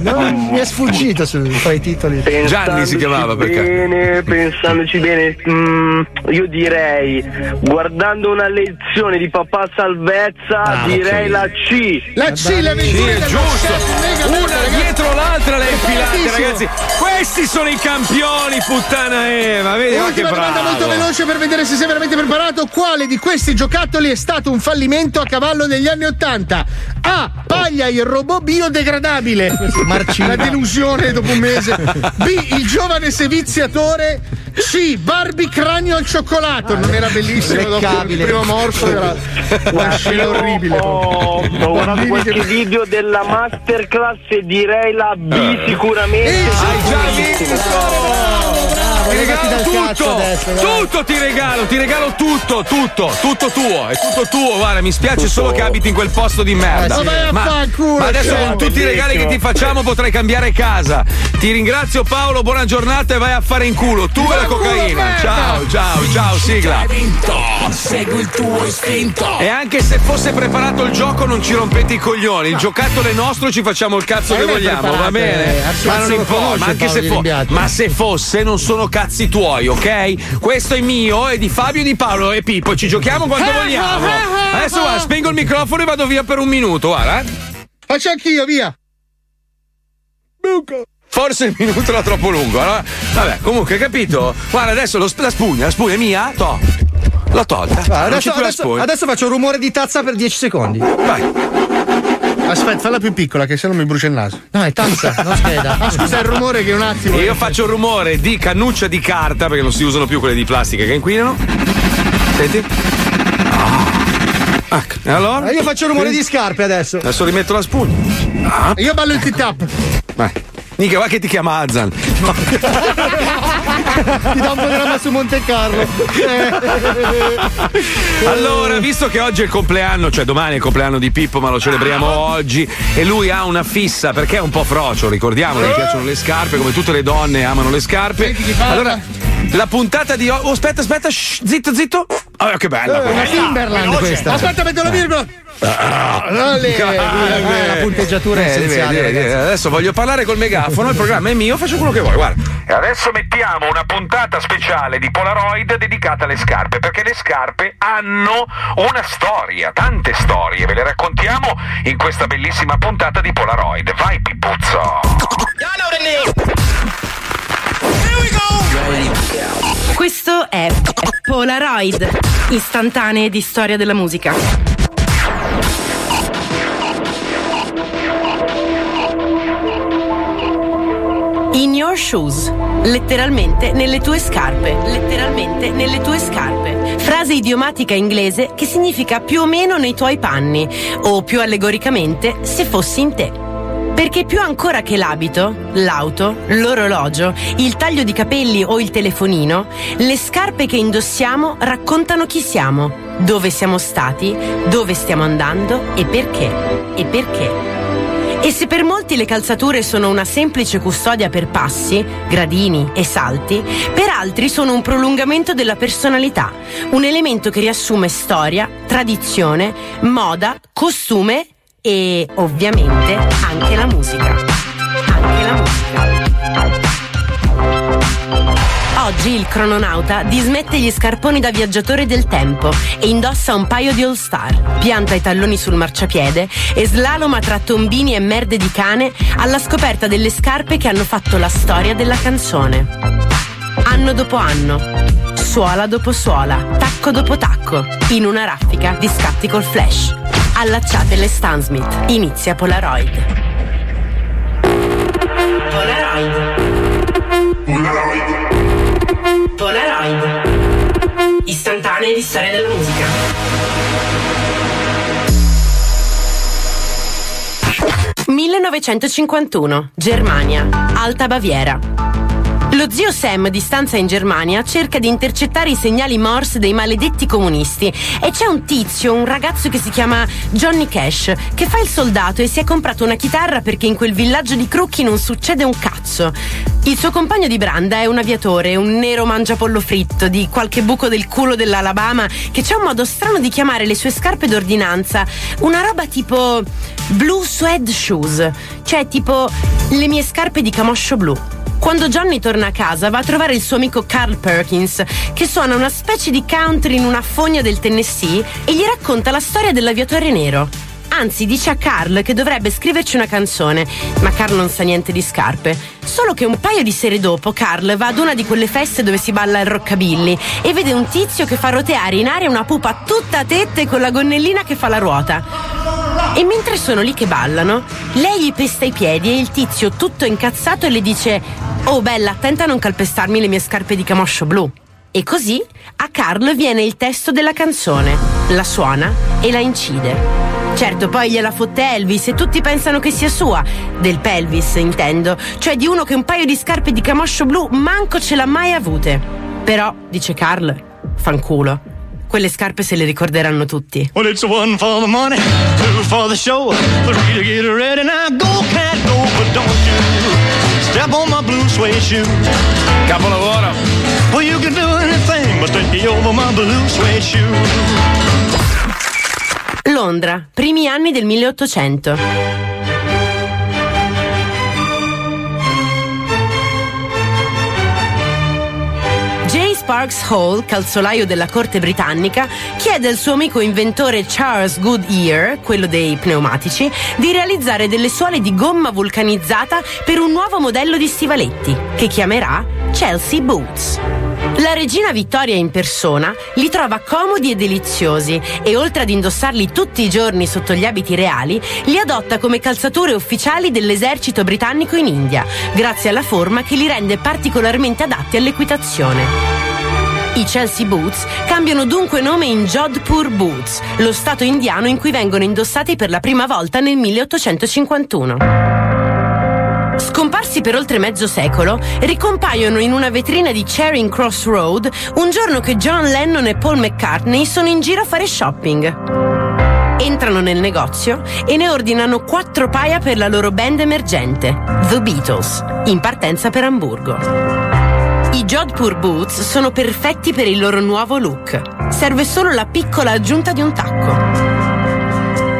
Non mi è sfuggito su, fra i titoli. Gianni si chiamava, perché? Bene, pensandoci bene, mm, io direi, guardando una lezione di papà salvezza, Ah, direi la C. La C, Sì, avventure è giusto. merda. Una dietro l'altra le infilate, ragazzi. Questi sono i campioni, puttana Eva. Vedi, Ultima domanda bravo. molto veloce per vedere se sei veramente preparato. Quale di questi giocattoli è stato un fallimento a cavallo negli anni Ottanta? A. Paglia il robot biodegradabile. Marcina. La delusione dopo un mese. B. Il giovane seviziatore. C. Barbie cranio al cioccolato. Non era bellissimo dopo il Leccabile. primo morso. Era una scena orribile. Ho, ho guardato qualche che- video della masterclass e direi la B sicuramente. Eh, Hai già vinto! Ti regalo tutto, cazzo adesso, tutto ti regalo, ti regalo tutto, tutto, tutto tuo, è tutto tuo. Guarda, mi spiace solo che abiti in quel posto di merda. Eh, sì. Ma, affanculo, ma adesso con tutti i regali che ti facciamo potrai cambiare casa. Ti ringrazio Paolo, buona giornata e vai a fare in culo tu e la cocaina. Ciao, ciao, ciao, sigla. Segui il tuo istinto. E anche se fosse preparato il gioco, non ci rompete i coglioni. Il giocattolo è nostro, ci facciamo il cazzo Eh, che vogliamo, va bene? eh, Ma non importa, ma anche Paolo se, fo- ma se fosse, non sono cazzi tuoi, ok? Questo è mio, è di Fabio, di Paolo e Pippo. Ci giochiamo quando vogliamo. Adesso guarda, spengo il microfono e vado via per un minuto, guarda. eh. Faccio anch'io, via. Forse il minuto era troppo lungo. allora- Vabbè, comunque, hai capito? Guarda, adesso lo sp- la spugna, la spugna è mia, to. L'ho tolta. Adesso, adesso- adesso faccio un rumore di tazza per 10 secondi. Aspetta, falla più piccola che se no mi brucia il naso. No, è tazza, non scheda. Ah, scusa, il rumore che un attimo. Io faccio il rumore di cannuccia di carta perché non si usano più quelle di plastica che inquinano. Senti? Ah. E allora? Eh, Io faccio il rumore di scarpe adesso. Adesso rimetto la spugna. Ah. Io ballo il tip-up. Vai. Mica, guarda che ti chiama Azan. Ti do un programma su Monte Carlo. Allora, visto che oggi è il compleanno, cioè domani è il compleanno di Pippo, ma lo celebriamo oggi, e lui ha una fissa perché è un po' frocio, ricordiamo, gli piacciono le scarpe, come tutte le donne amano le scarpe. Allora, la puntata di oggi. Oh, aspetta, aspetta, shh, zitto, zitto. Oh, che bella! Eh, una questa. Timberland questa. Aspetta, metto la virgola. Olè, Calme. eh, la punteggiatura è essenziale. Adesso voglio parlare col megafono, il programma è mio, faccio quello che vuoi, guarda. E adesso mettiamo una puntata speciale di Polaroid dedicata alle scarpe, perché le scarpe hanno una storia, tante storie, ve le raccontiamo in questa bellissima puntata di Polaroid. Vai Pippuzzo! Questo è Polaroid, istantanee di storia della musica. In your shoes, letteralmente nelle tue scarpe, letteralmente nelle tue scarpe. Frase idiomatica inglese che significa più o meno nei tuoi panni, o più allegoricamente se fossi in te. Perché più ancora che l'abito, l'auto, l'orologio, il taglio di capelli o il telefonino, le scarpe che indossiamo raccontano chi siamo, dove siamo stati, dove stiamo andando e perché. E perché. E se per molti le calzature sono una semplice custodia per passi, gradini e salti, per altri sono un prolungamento della personalità, un elemento che riassume storia, tradizione, moda, costume e ovviamente anche la musica. Anche la musica. Oggi il crononauta dismette gli scarponi da viaggiatore del tempo e indossa un paio di all star, pianta i talloni sul marciapiede e slaloma tra tombini e merde di cane alla scoperta delle scarpe che hanno fatto la storia della canzone. Anno dopo anno, suola dopo suola, tacco dopo tacco, in una raffica di scatti col flash. Allacciate le Stan Smith. Inizia Polaroid. Polaroid. Polaroid. Polaroid. Istantanee di storia della musica. 1951, Germania, Alta Baviera. Lo zio Sam, di stanza in Germania, cerca di intercettare i segnali Morse dei maledetti comunisti e c'è un tizio, un ragazzo che si chiama Johnny Cash, che fa il soldato e si è comprato una chitarra perché in quel villaggio di Crucchi non succede un cazzo. Il suo compagno di branda è un aviatore, un nero mangiapollo fritto di qualche buco del culo dell'Alabama che c'ha un modo strano di chiamare le sue scarpe d'ordinanza, una roba tipo blue suede shoes, cioè tipo le mie scarpe di camoscio blu. Quando Johnny torna a casa va a trovare il suo amico Carl Perkins, che suona una specie di country in una fogna del Tennessee e gli racconta la storia dell'aviatore nero. Anzi, dice a Carl che dovrebbe scriverci una canzone, ma Carl non sa niente di scarpe. Solo che un paio di sere dopo Carl va ad una di quelle feste dove si balla il rockabilly e vede un tizio che fa roteare in aria una pupa tutta a tette con la gonnellina che fa la ruota. E mentre sono lì che ballano, lei gli pesta i piedi e il tizio, tutto incazzato, le dice: Oh, bella, attenta a non calpestarmi le mie scarpe di camoscio blu. E così a Carl viene il testo della canzone, la suona e la incide. Certo, poi gliela fotte Elvis e tutti pensano che sia sua. Del pelvis, intendo. Cioè di uno che un paio di scarpe di camoscio blu manco ce l'ha mai avute. Però, dice Carl, fanculo. Quelle scarpe se le ricorderanno tutti. Well, it's one for the money, two for the show, three to get ready. Now go, cat, go, but don't you step on my blue suede shoe. Capolavoro. Well, you can do anything but take me over my blue suede shoe. Londra, primi anni del 1800. J. Sparks Hall, calzolaio della corte britannica, chiede al suo amico inventore Charles Goodyear, quello dei pneumatici, di realizzare delle suole di gomma vulcanizzata per un nuovo modello di stivaletti, che chiamerà Chelsea Boots. La regina Vittoria in persona li trova comodi e deliziosi e oltre ad indossarli tutti i giorni sotto gli abiti reali, li adotta come calzature ufficiali dell'esercito britannico in India, grazie alla forma che li rende particolarmente adatti all'equitazione. I Chelsea Boots cambiano dunque nome in Jodhpur Boots, lo stato indiano in cui vengono indossati per la prima volta nel 1851. Scomparsi per oltre mezzo secolo, ricompaiono in una vetrina di Charing Cross Road un giorno che John Lennon e Paul McCartney sono in giro a fare shopping. Entrano nel negozio e ne ordinano quattro paia per la loro band emergente, The Beatles, in partenza per Amburgo. I Jodhpur Boots sono perfetti per il loro nuovo look. Serve solo la piccola aggiunta di un tacco.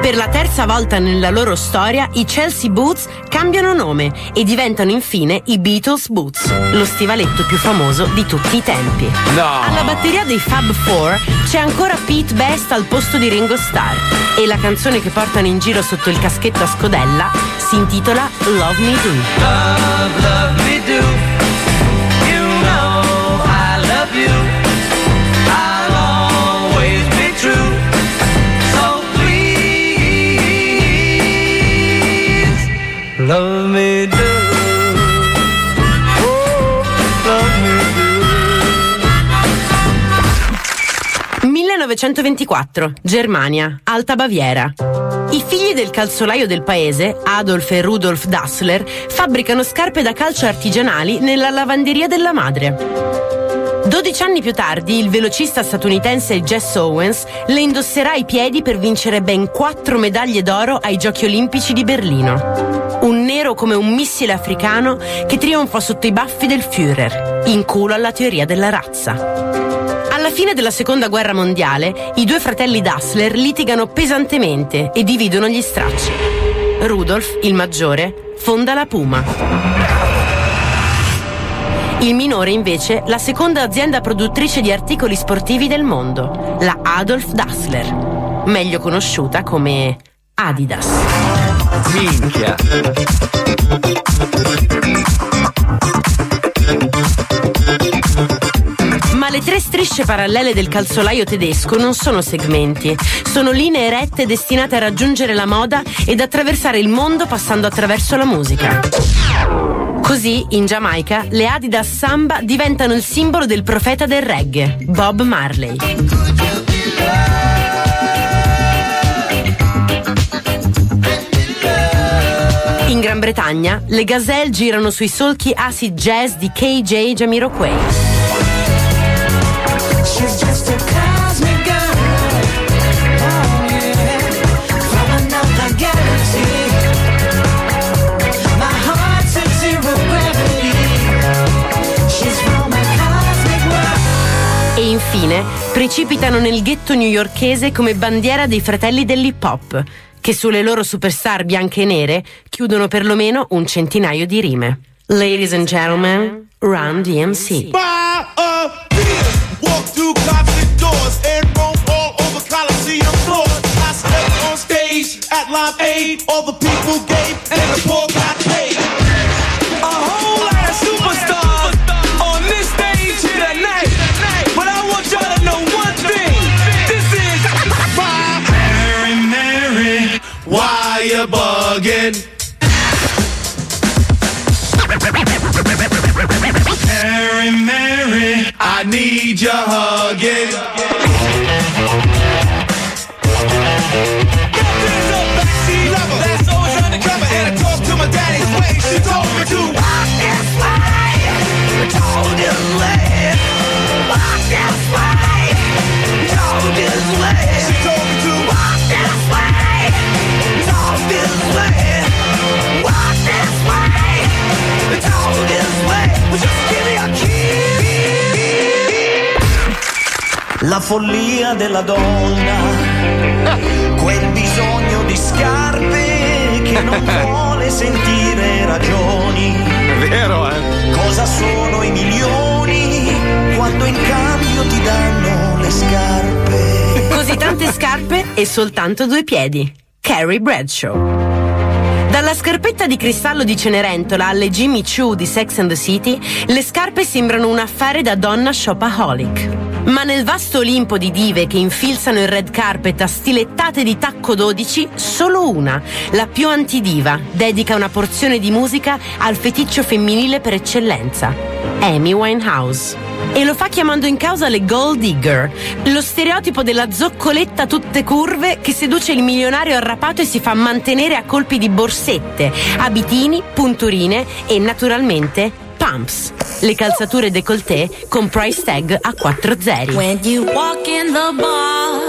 Per la terza volta nella loro storia, i Chelsea Boots cambiano nome e diventano infine i Beatles Boots, lo stivaletto più famoso di tutti i tempi. No. Alla batteria dei Fab Four c'è ancora Pete Best al posto di Ringo Starr e la canzone che portano in giro sotto il caschetto a scodella si intitola Love Me Do. Love, love love me do. Oh, love me do. 1924, Germania, Alta Baviera. I figli del calzolaio del paese, Adolf e Rudolf Dassler, fabbricano scarpe da calcio artigianali nella lavanderia della madre. 12 anni più tardi, il velocista statunitense Jess Owens le indosserà ai piedi per vincere ben 4 medaglie d'oro ai Giochi Olimpici di Berlino. Un nero come un missile africano che trionfa sotto i baffi del Führer, in culo alla teoria della razza. Alla fine della seconda guerra mondiale, i due fratelli Dassler litigano pesantemente e dividono gli stracci. Rudolf, il maggiore, fonda la Puma. Il minore, invece, la seconda azienda produttrice di articoli sportivi del mondo, la Adolf Dassler, meglio conosciuta come Adidas. Minchia. Ma le tre strisce parallele del calzolaio tedesco non sono segmenti, sono linee rette destinate a raggiungere la moda ed attraversare il mondo passando attraverso la musica. Così, in Giamaica, le Adidas Samba diventano il simbolo del profeta del reggae, Bob Marley. In Gran Bretagna, le Gazelle girano sui solchi acid jazz di KJ Jamiroquai. Infine precipitano nel ghetto newyorkese come bandiera dei fratelli dell'hip hop, che sulle loro superstar bianche e nere chiudono perlomeno un centinaio di rime. Ladies and gentlemen, Run DMC. Live Aid. All the people gave and the poor bugging? Mary, Mary, I need your hugging. La follia della donna, quel bisogno di scarpe che non vuole sentire ragioni. È vero, eh? Cosa sono i milioni quando in cambio ti danno le scarpe? Così tante scarpe e soltanto due piedi. Carrie Bradshaw. Dalla scarpetta di cristallo di Cenerentola alle Jimmy Choo di Sex and the City, le scarpe sembrano un affare da donna shopaholic. Ma nel vasto Olimpo di dive che infilzano il red carpet a stilettate di tacco 12, solo una, la più antidiva, dedica una porzione di musica al feticcio femminile per eccellenza, Amy Winehouse. E lo fa chiamando in causa le gold digger, lo stereotipo della zoccoletta tutte curve che seduce il milionario arrapato e si fa mantenere a colpi di borsette, abitini, punturine e naturalmente pumps, le calzature décolleté con price tag a 4 zeri. When you walk in the bar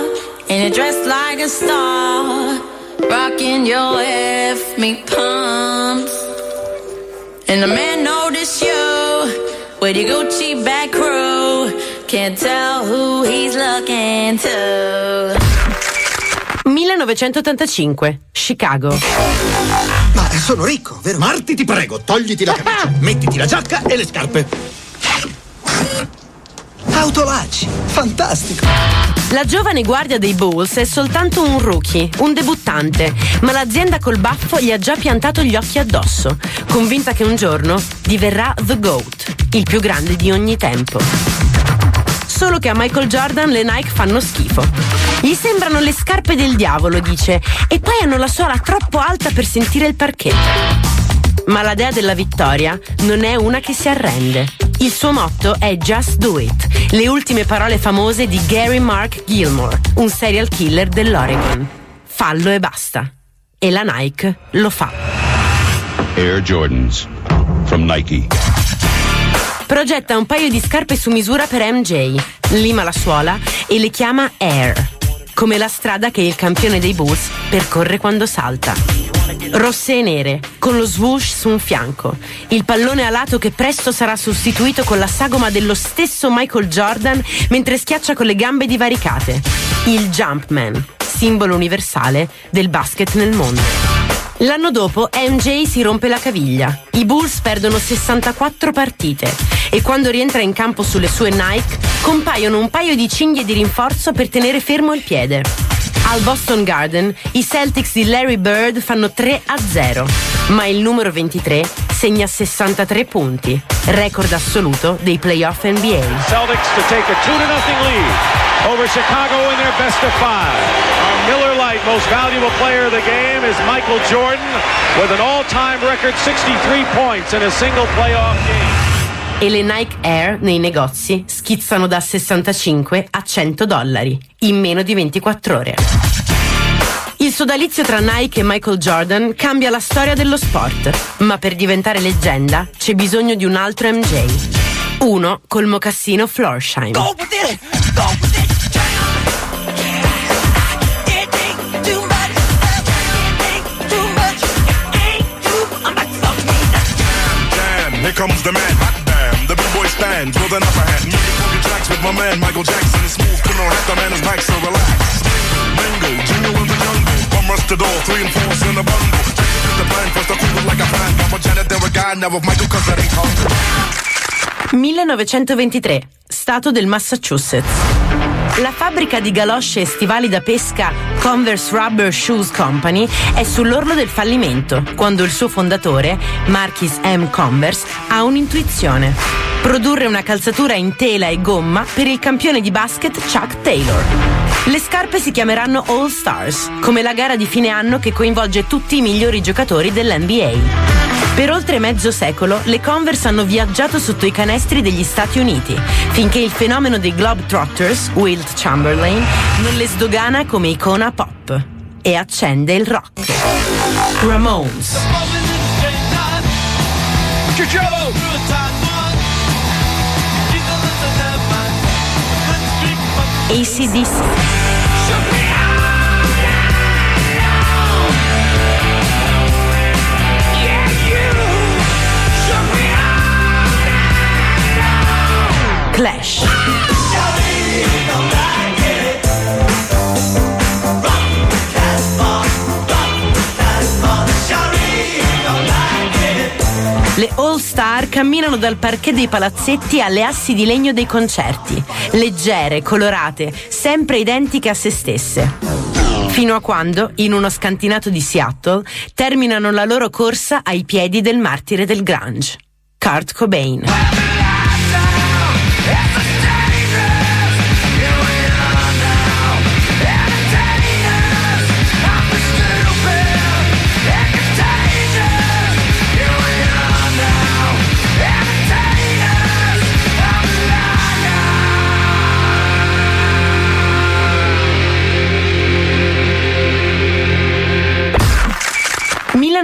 and you're dressed like a star, rocking your F me pumps, and the man notice you with your Gucci back crew, can't tell who he's looking to. 1985, Chicago. Ma sono ricco, vero? Marti, ti prego, togliti la camicia, mettiti la giacca e le scarpe. Autolacci, fantastico. La giovane guardia dei Bulls è soltanto un rookie, un debuttante, ma l'azienda col baffo gli ha già piantato gli occhi addosso, convinta che un giorno diverrà The GOAT, il più grande di ogni tempo. Solo che a Michael Jordan le Nike fanno schifo. Gli sembrano le scarpe del diavolo, dice, e poi hanno la suola troppo alta per sentire il parquet. Ma la dea della vittoria non è una che si arrende. Il suo motto è Just Do It, le ultime parole famose di Gary Mark Gilmore, un serial killer dell'Oregon. Fallo e basta. E la Nike lo fa. Air Jordans from Nike. Progetta un paio di scarpe su misura per MJ, lima la suola e le chiama Air, come la strada che il campione dei Bulls percorre quando salta. Rosse e nere, con lo swoosh su un fianco, il pallone alato che presto sarà sostituito con la sagoma dello stesso Michael Jordan mentre schiaccia con le gambe divaricate. Il Jumpman, simbolo universale del basket nel mondo. L'anno dopo MJ si rompe la caviglia. I Bulls perdono 64 partite e quando rientra in campo sulle sue Nike compaiono un paio di cinghie di rinforzo per tenere fermo il piede. Al Boston Garden i Celtics di Larry Bird fanno 3 a 0, ma il numero 23 segna 63 punti, record assoluto dei playoff NBA. Celtics to take a 2 to nothing lead over Chicago in their best of five. Lite most valuable player of the game is Michael Jordan with an all-time record 63 points in a single playoff game. E le Nike Air nei negozi schizzano da 65 a 100 dollari in meno di 24 ore. Il sodalizio tra Nike e Michael Jordan cambia la storia dello sport, ma per diventare leggenda c'è bisogno di un altro MJ. Uno col mocassino Florsheim. Damn, here comes the man. Hot damn, the big boy stands with an upper hand. Making funky tracks with my man Michael Jackson. It's smooth, criminal, half the man is back, so relax. Mango, Junior and the Youngo. Bum rush the three and four in a bundle. Take the plan, first I cool like a fan. Now a Janet, there a guy, now with Michael, cause that ain't hard. 1923, Stato del Massachusetts. La fabbrica di galosce e stivali da pesca Converse Rubber Shoes Company è sull'orlo del fallimento quando il suo fondatore, Marquis M. Converse, ha un'intuizione. Produrre una calzatura in tela e gomma per il campione di basket Chuck Taylor. Le scarpe si chiameranno All Stars, come la gara di fine anno che coinvolge tutti i migliori giocatori dell'NBA. Per oltre mezzo secolo le Converse hanno viaggiato sotto i canestri degli Stati Uniti, finché il fenomeno dei Globetrotters, Wilt Chamberlain, non le sdogana come icona pop e accende il rock. Ramones. ACDC. Clash. Le All Star camminano dal parquet dei palazzetti alle assi di legno dei concerti, leggere, colorate, sempre identiche a se stesse. Fino a quando, in uno scantinato di Seattle, terminano la loro corsa ai piedi del martire del grunge, Kurt Cobain.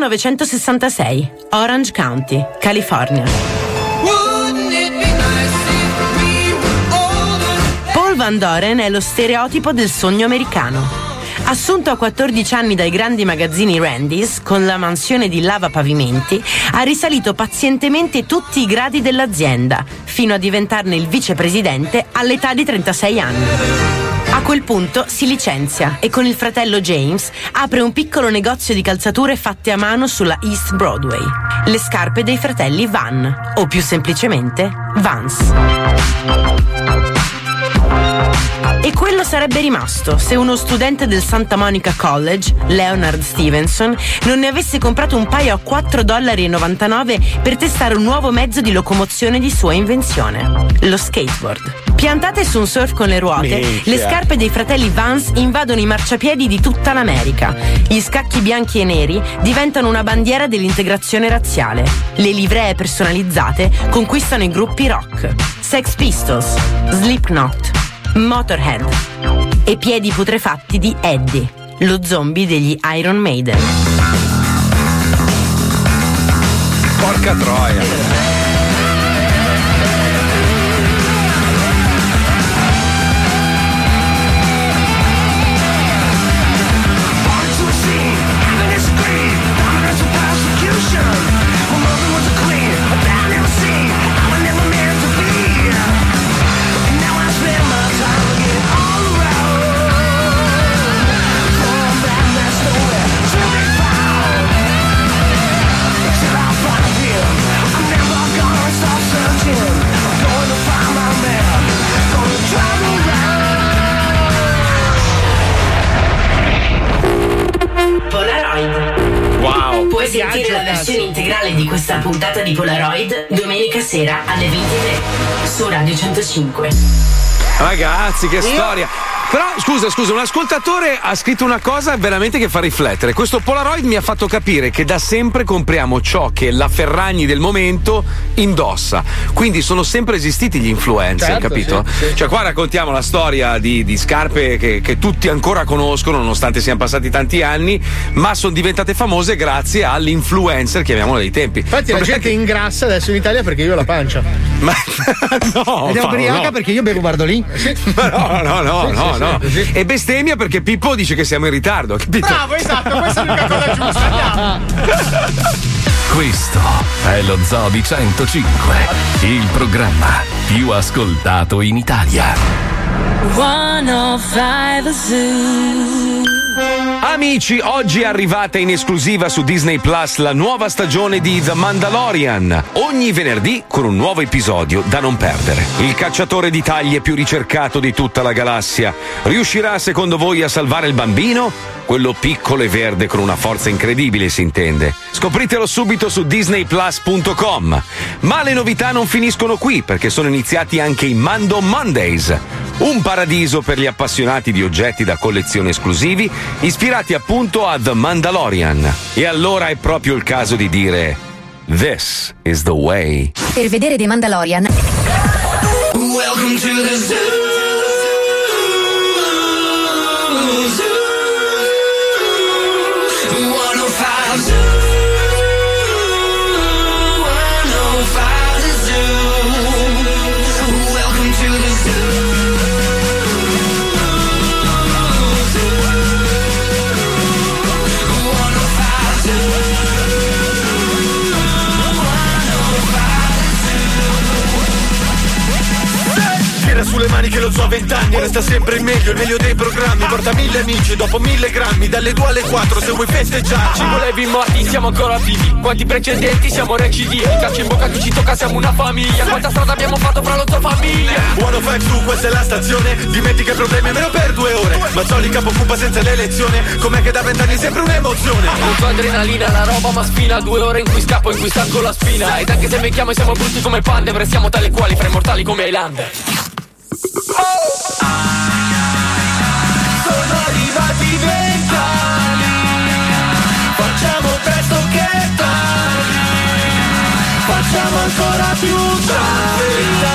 «1966, Orange County, California». Paul Van Doren è lo stereotipo del sogno americano. Assunto a 14 anni dai grandi magazzini Randy's, con la mansione di lava pavimenti, ha risalito pazientemente tutti i gradi dell'azienda, fino a diventarne il vicepresidente all'età di 36 anni. Quel punto si licenzia e con il fratello James apre un piccolo negozio di calzature fatte a mano sulla East Broadway. Le scarpe dei fratelli Van, o più semplicemente Vans. E quello sarebbe rimasto se uno studente del Santa Monica College, Leonard Stevenson, non ne avesse comprato un paio a 4,99 dollari per testare un nuovo mezzo di locomozione di sua invenzione, lo skateboard. Piantate su un surf con le ruote, Minchia. le scarpe dei fratelli Vance invadono i marciapiedi di tutta l'America. Gli scacchi bianchi e neri diventano una bandiera dell'integrazione razziale. Le livree personalizzate conquistano i gruppi rock. Sex Pistols, Slipknot, Motorhead e piedi putrefatti di Eddie, lo zombie degli Iron Maiden. Porca troia. Questa puntata di Polaroid domenica sera alle 23 su Radio 105. Ragazzi, che storia! Però scusa, scusa, un ascoltatore ha scritto una cosa veramente che fa riflettere. Questo Polaroid mi ha fatto capire che da sempre compriamo ciò che la Ferragni del momento indossa. Quindi sono sempre esistiti gli influencer, Certo, capito? sì, sì. Cioè, qua raccontiamo la storia di, di scarpe che, che tutti ancora conoscono, nonostante siano passati tanti anni, ma sono diventate famose grazie all'influencer, chiamiamolo dei tempi. Infatti la gente ingrassa adesso in Italia perché io ho la pancia. Ma no, Ed è ubriaca no. perché io bevo Bardolin. No, no, no, Sì, no, E bestemmia perché Pippo dice che siamo in ritardo, capito? Bravo, esatto, questa è l'unica cosa giusta. Andiamo. Questo è lo Zoo di 105, il programma più ascoltato in Italia. 105 Zoo. Amici, oggi è arrivata in esclusiva su Disney Plus la nuova stagione di The Mandalorian. Ogni venerdì con un nuovo episodio da non perdere. Il cacciatore di taglie più ricercato di tutta la galassia riuscirà secondo voi a salvare il bambino? Quello piccolo e verde con una forza incredibile, si intende. Scopritelo subito su disneyplus.com. Ma le novità non finiscono qui perché sono iniziati anche i Mando Mondays. Un paradiso per gli appassionati di oggetti da collezione esclusivi, ispirati appunto a The Mandalorian. E allora è proprio il caso di dire: This is the way. Per vedere The Mandalorian Welcome to the zoo. Zoo. Lo so a vent'anni Resta sempre il meglio, il meglio dei programmi. Porta mille amici dopo mille grammi Dalle 2 alle 4 se vuoi festeggiarci. Ci volevi morti, siamo ancora vivi. Quanti precedenti siamo recidivi. Calcio in bocca chi ci tocca siamo una famiglia. Quanta strada abbiamo fatto fra lo zoo famiglia Buono fai tu, questa è la stazione. Dimentica i problemi almeno per due ore. Mazzoli capo occupa senza l'elezione. Com'è che da vent'anni è sempre un'emozione? Non so adrenalina, la roba ma spina Due ore in cui scappo, in cui stacco la spina. Ed anche se mi chiamo e siamo brutti come pande. Restiamo tale quali, fra i mortali come Highlander Sono arrivati vent'anni. Facciamo presto che tardi. Facciamo ancora più tardi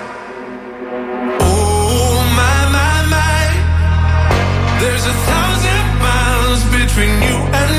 Between you and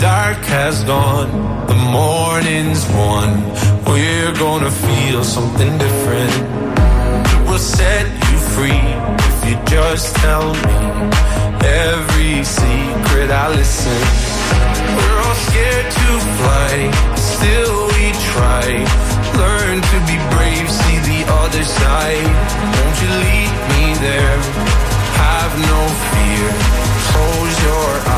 dark has gone, the morning's won. We're gonna feel something different. We'll set you free if you just tell me every secret I listen. We're all scared to fly, still we try. Learn to be brave, see the other side. Won't you lead me there? Have no fear. Close your eyes,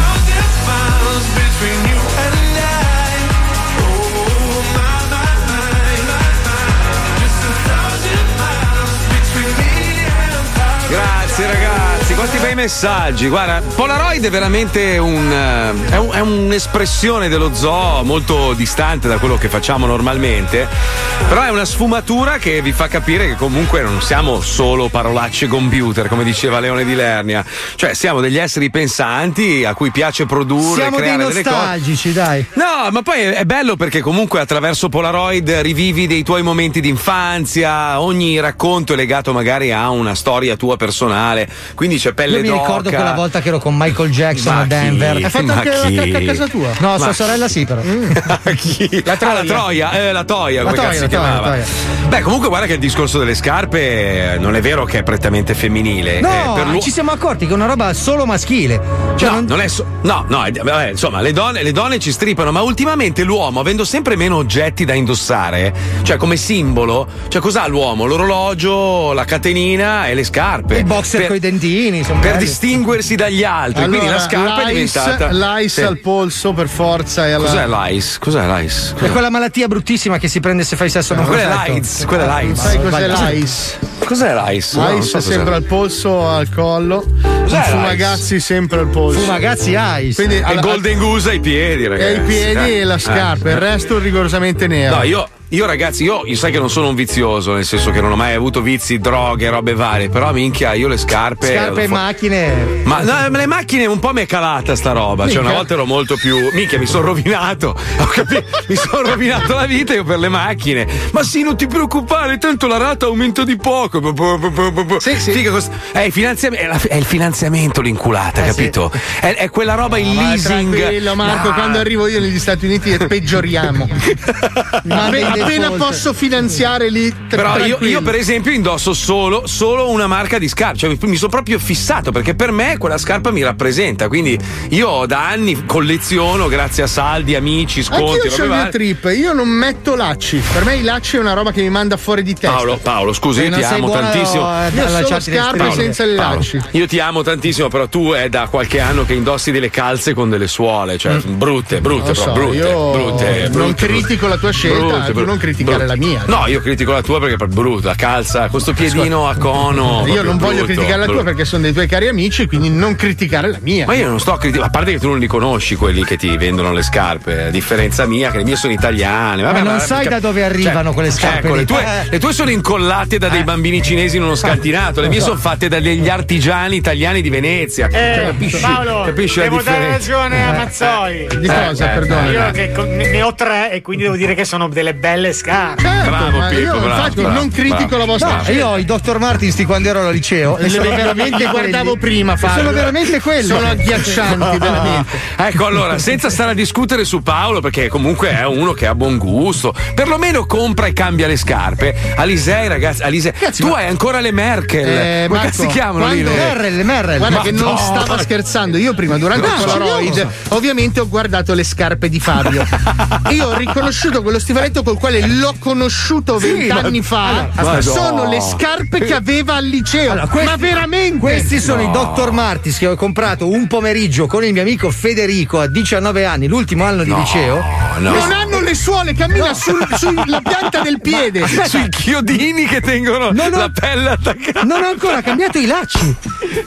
messaggi. Guarda, Polaroid è veramente un, eh, è, un- è un'espressione dello zoo molto distante da quello che facciamo normalmente, però è una sfumatura che vi fa capire che comunque non siamo solo parolacce computer, come diceva Leone di Lernia, cioè siamo degli esseri pensanti a cui piace produrre, Siamo dei creare delle cose. nostalgici, dai. No, ma poi è è bello perché comunque attraverso Polaroid rivivi dei tuoi momenti di infanzia, ogni racconto è legato magari a una storia tua personale, quindi c'è pelle Io mi ricordo quella volta che ero con Michael Jackson Ma a Denver. chi? Hai fatto Ma anche la chi? cacca a casa tua? No, Ma sua chi? sorella sì, però. La troia, la troia, eh, la toia, La come toia, la toia, la. Beh, comunque guarda che il discorso delle scarpe eh, non è vero che è prettamente femminile. No, eh, ci siamo accorti che è una roba solo maschile. Cioè, no, non- non è so- no, no, eh, vabbè, insomma, le donne, le donne ci stripano, ma ultimamente l'uomo, avendo sempre meno oggetti da indossare, cioè come simbolo, cioè cos'ha l'uomo? L'orologio, la catenina e le scarpe. il boxer per, coi dentini. sono per belli. Distinguersi dagli altri. quindi la scarpa è l'ice, diventata. l'ice Sì. al polso per forza e alla... Cos'è l'ice? Cos'è l'ice? È quella malattia bruttissima che si prende se fai sesso non quella è l'AIDS, quella è l'AIDS. Sai cos'è l'ice? Cos'è l'ice? No, L'ice so è sempre cos'è. al polso, al collo. Cos'è Fumagazzi sempre al polso. Fumagazzi ice. Quindi E alla- Golden Goose ai piedi, e ragazzi. i piedi dai. e la scarpa, Eh, il resto rigorosamente nero. No, io, io ragazzi, io, io sai che non sono un vizioso, nel senso che non ho mai avuto vizi, droghe, robe varie, però minchia, io le scarpe. Scarpe e macchine. Ma no, le macchine un po' mi è calata sta roba. Cioè, Minchia. una volta ero molto più. Minchia, mi sono rovinato. Ho capito? mi sono rovinato la vita io per le macchine. Ma sì, non ti preoccupare, tanto la rata aumenta di poco. Sì, sì. È, il finanziam- è, il finanziamento l'inculata, capito? È, è quella roba in Ma leasing. Tranquillo, Marco, No. quando arrivo io negli Stati Uniti peggioriamo. Ma Vabbè, appena posso finanziare lì. Però io, io, per esempio, indosso solo, solo una marca di scarpe. Cioè, mi- sono proprio fissato perché per me quella scarpa mi rappresenta. Quindi io da anni colleziono, grazie a saldi, amici, sconti. Robe ho il mio trip, io non metto lacci. Per me i lacci è una roba che mi manda fuori di testa. Paolo, Paolo, scusa, io non ti amo tantissimo. eh, Io solo scarpe senza le Paolo, lacci. Io ti amo tantissimo, però tu è da qualche anno che indossi delle calze con delle suole, cioè brutte, brutte, Mm. Lo so, brutte, io brutte, non brutte, critico la tua scelta, brutte, tu brutte, non criticare brutte. la mia. No, io critico la tua perché è brutta, la calza, questo piedino a cono. Io non voglio brutto, criticare la tua brutto. perché sono dei tuoi cari amici, quindi non criticare la mia. Ma io non sto a criticare, a parte che tu non li conosci quelli che ti vendono le scarpe, a differenza mia, che le mie sono italiane. Vabbè, Ma non sai da dove arrivano quelle scarpe Ecco, le tue, Eh. le tue sono incollate da dei bambini cinesi in uno scantinato, le mie sono fatte da degli artigiani italiani di Venezia. Cioè, Eh, capisci, Paolo, capisci la devo dare differenza? ragione a Mazzoi. Di cosa, Eh, perdona? Io che ne ho tre e quindi devo dire che sono delle belle scarpe. Certo, Bravo, ma Pippo, io bravo, infatti bravo, non critico bravo. la vostra No, io ho i Dr. Martins di quando ero al liceo e sono veramente Li guardavo prima, Fabio. Sono veramente quelli. Sono agghiaccianti, veramente. Ecco, allora, senza stare a discutere su Paolo, perché comunque è uno che ha buon gusto, perlomeno compra e cambia le scarpe. Alisei, ragazzi, Alisei, tu hai ancora le Merkel. Eh, Come Marco, cazzo si chiamano lì? le- Merrell, Merrell. Guarda che non Madonna. stava scherzando. Io prima, durante No, il Polaroid, ovviamente ho guardato le scarpe di Fabio. Io ho riconosciuto quello stivaletto col quale l'ho conosciuto Sì, vent'anni ma- fa. allora, sono le scarpe che aveva al liceo. Allora, questi- ma veramente? Questi sono i Dr. Martins che ho comprato un pomeriggio con il mio amico Federico a 19 anni, l'ultimo anno di liceo. Non hanno le suole, cammina sul- sulla pianta del piede. Aspetta. Sui chiodini che tengono Non ho- la pelle attaccata. Non ho ancora cambiato i lacci.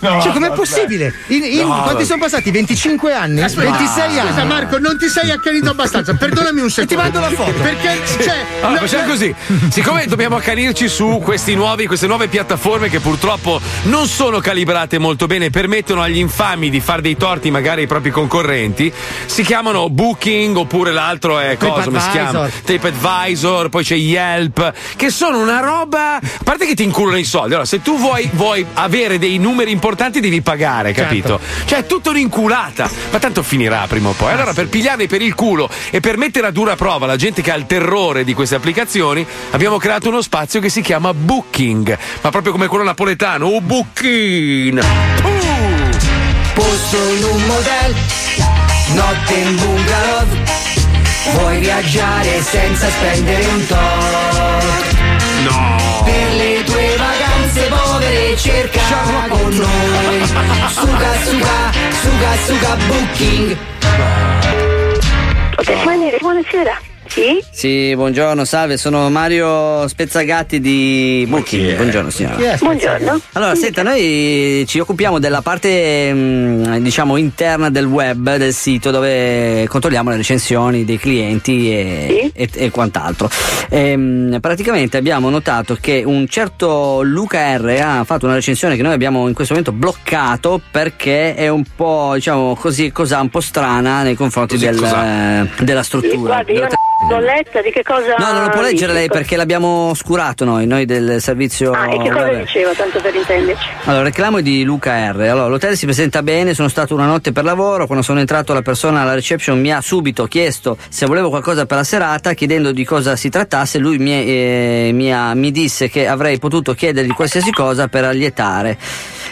No, cioè, com'è vabbè. possibile? In- in- No, quanti sono passati? 25 anni? Aspetta, 26 anni? Scusa Marco, non ti sei accanito abbastanza. Perdonami un secondo. ti mando la foto. Perché, cioè, Allora, facciamo così. Siccome dobbiamo accanirci su questi nuovi, queste nuove piattaforme che purtroppo non sono calibrate molto bene, permettono agli infami di fare dei torti magari ai propri concorrenti, si chiamano Booking oppure l'altro è cosa come si chiama? TripAdvisor, poi c'è Yelp, che sono una roba. A parte che ti inculano i soldi. Allora, se tu vuoi, vuoi avere dei numeri importanti, devi pagare, capito? Cioè, è tutto un'inculata. Ma tanto finirà prima o poi. Allora, per pigliarli per il culo e per mettere a dura prova la gente che ha il terrore di queste applicazioni, abbiamo creato uno spazio che si chiama Booking. Ma proprio come quello napoletano. Oh, Booking! Posto in un motel, notte in bungalow. Vuoi viaggiare senza spendere un tot? No! Per le tue vacanze povere cerca con noi. Suga, suga, suga, suga, booking. Buonasera. Sì? Sì, buongiorno, salve, sono Mario Spezzagatti di Booking. Buongiorno signora. È Buongiorno. Allora, senta, noi ci occupiamo della parte mh, diciamo interna del web, del sito, dove controlliamo le recensioni dei clienti e, e- e quant'altro. Ehm, praticamente abbiamo notato che un certo Luca R ha fatto una recensione che noi abbiamo in questo momento bloccato perché è un po', diciamo così, cosa un po' strana nei confronti del- della Sì, struttura. guardi, io non l'ho letta, di che cosa. No, non lo può leggere lei perché l'abbiamo oscurato noi, noi del servizio. Ah, e che cosa vabbè. diceva, tanto per intenderci? Allora, il reclamo è di Luca R. Allora, l'hotel si presenta bene, sono stato una notte per lavoro, quando sono entrato la persona alla reception mi ha subito chiesto se volevo qualcosa per la serata, chiedendo di cosa si trattasse, lui mi, eh, mi ha- mi disse che avrei potuto chiedergli qualsiasi cosa per allietare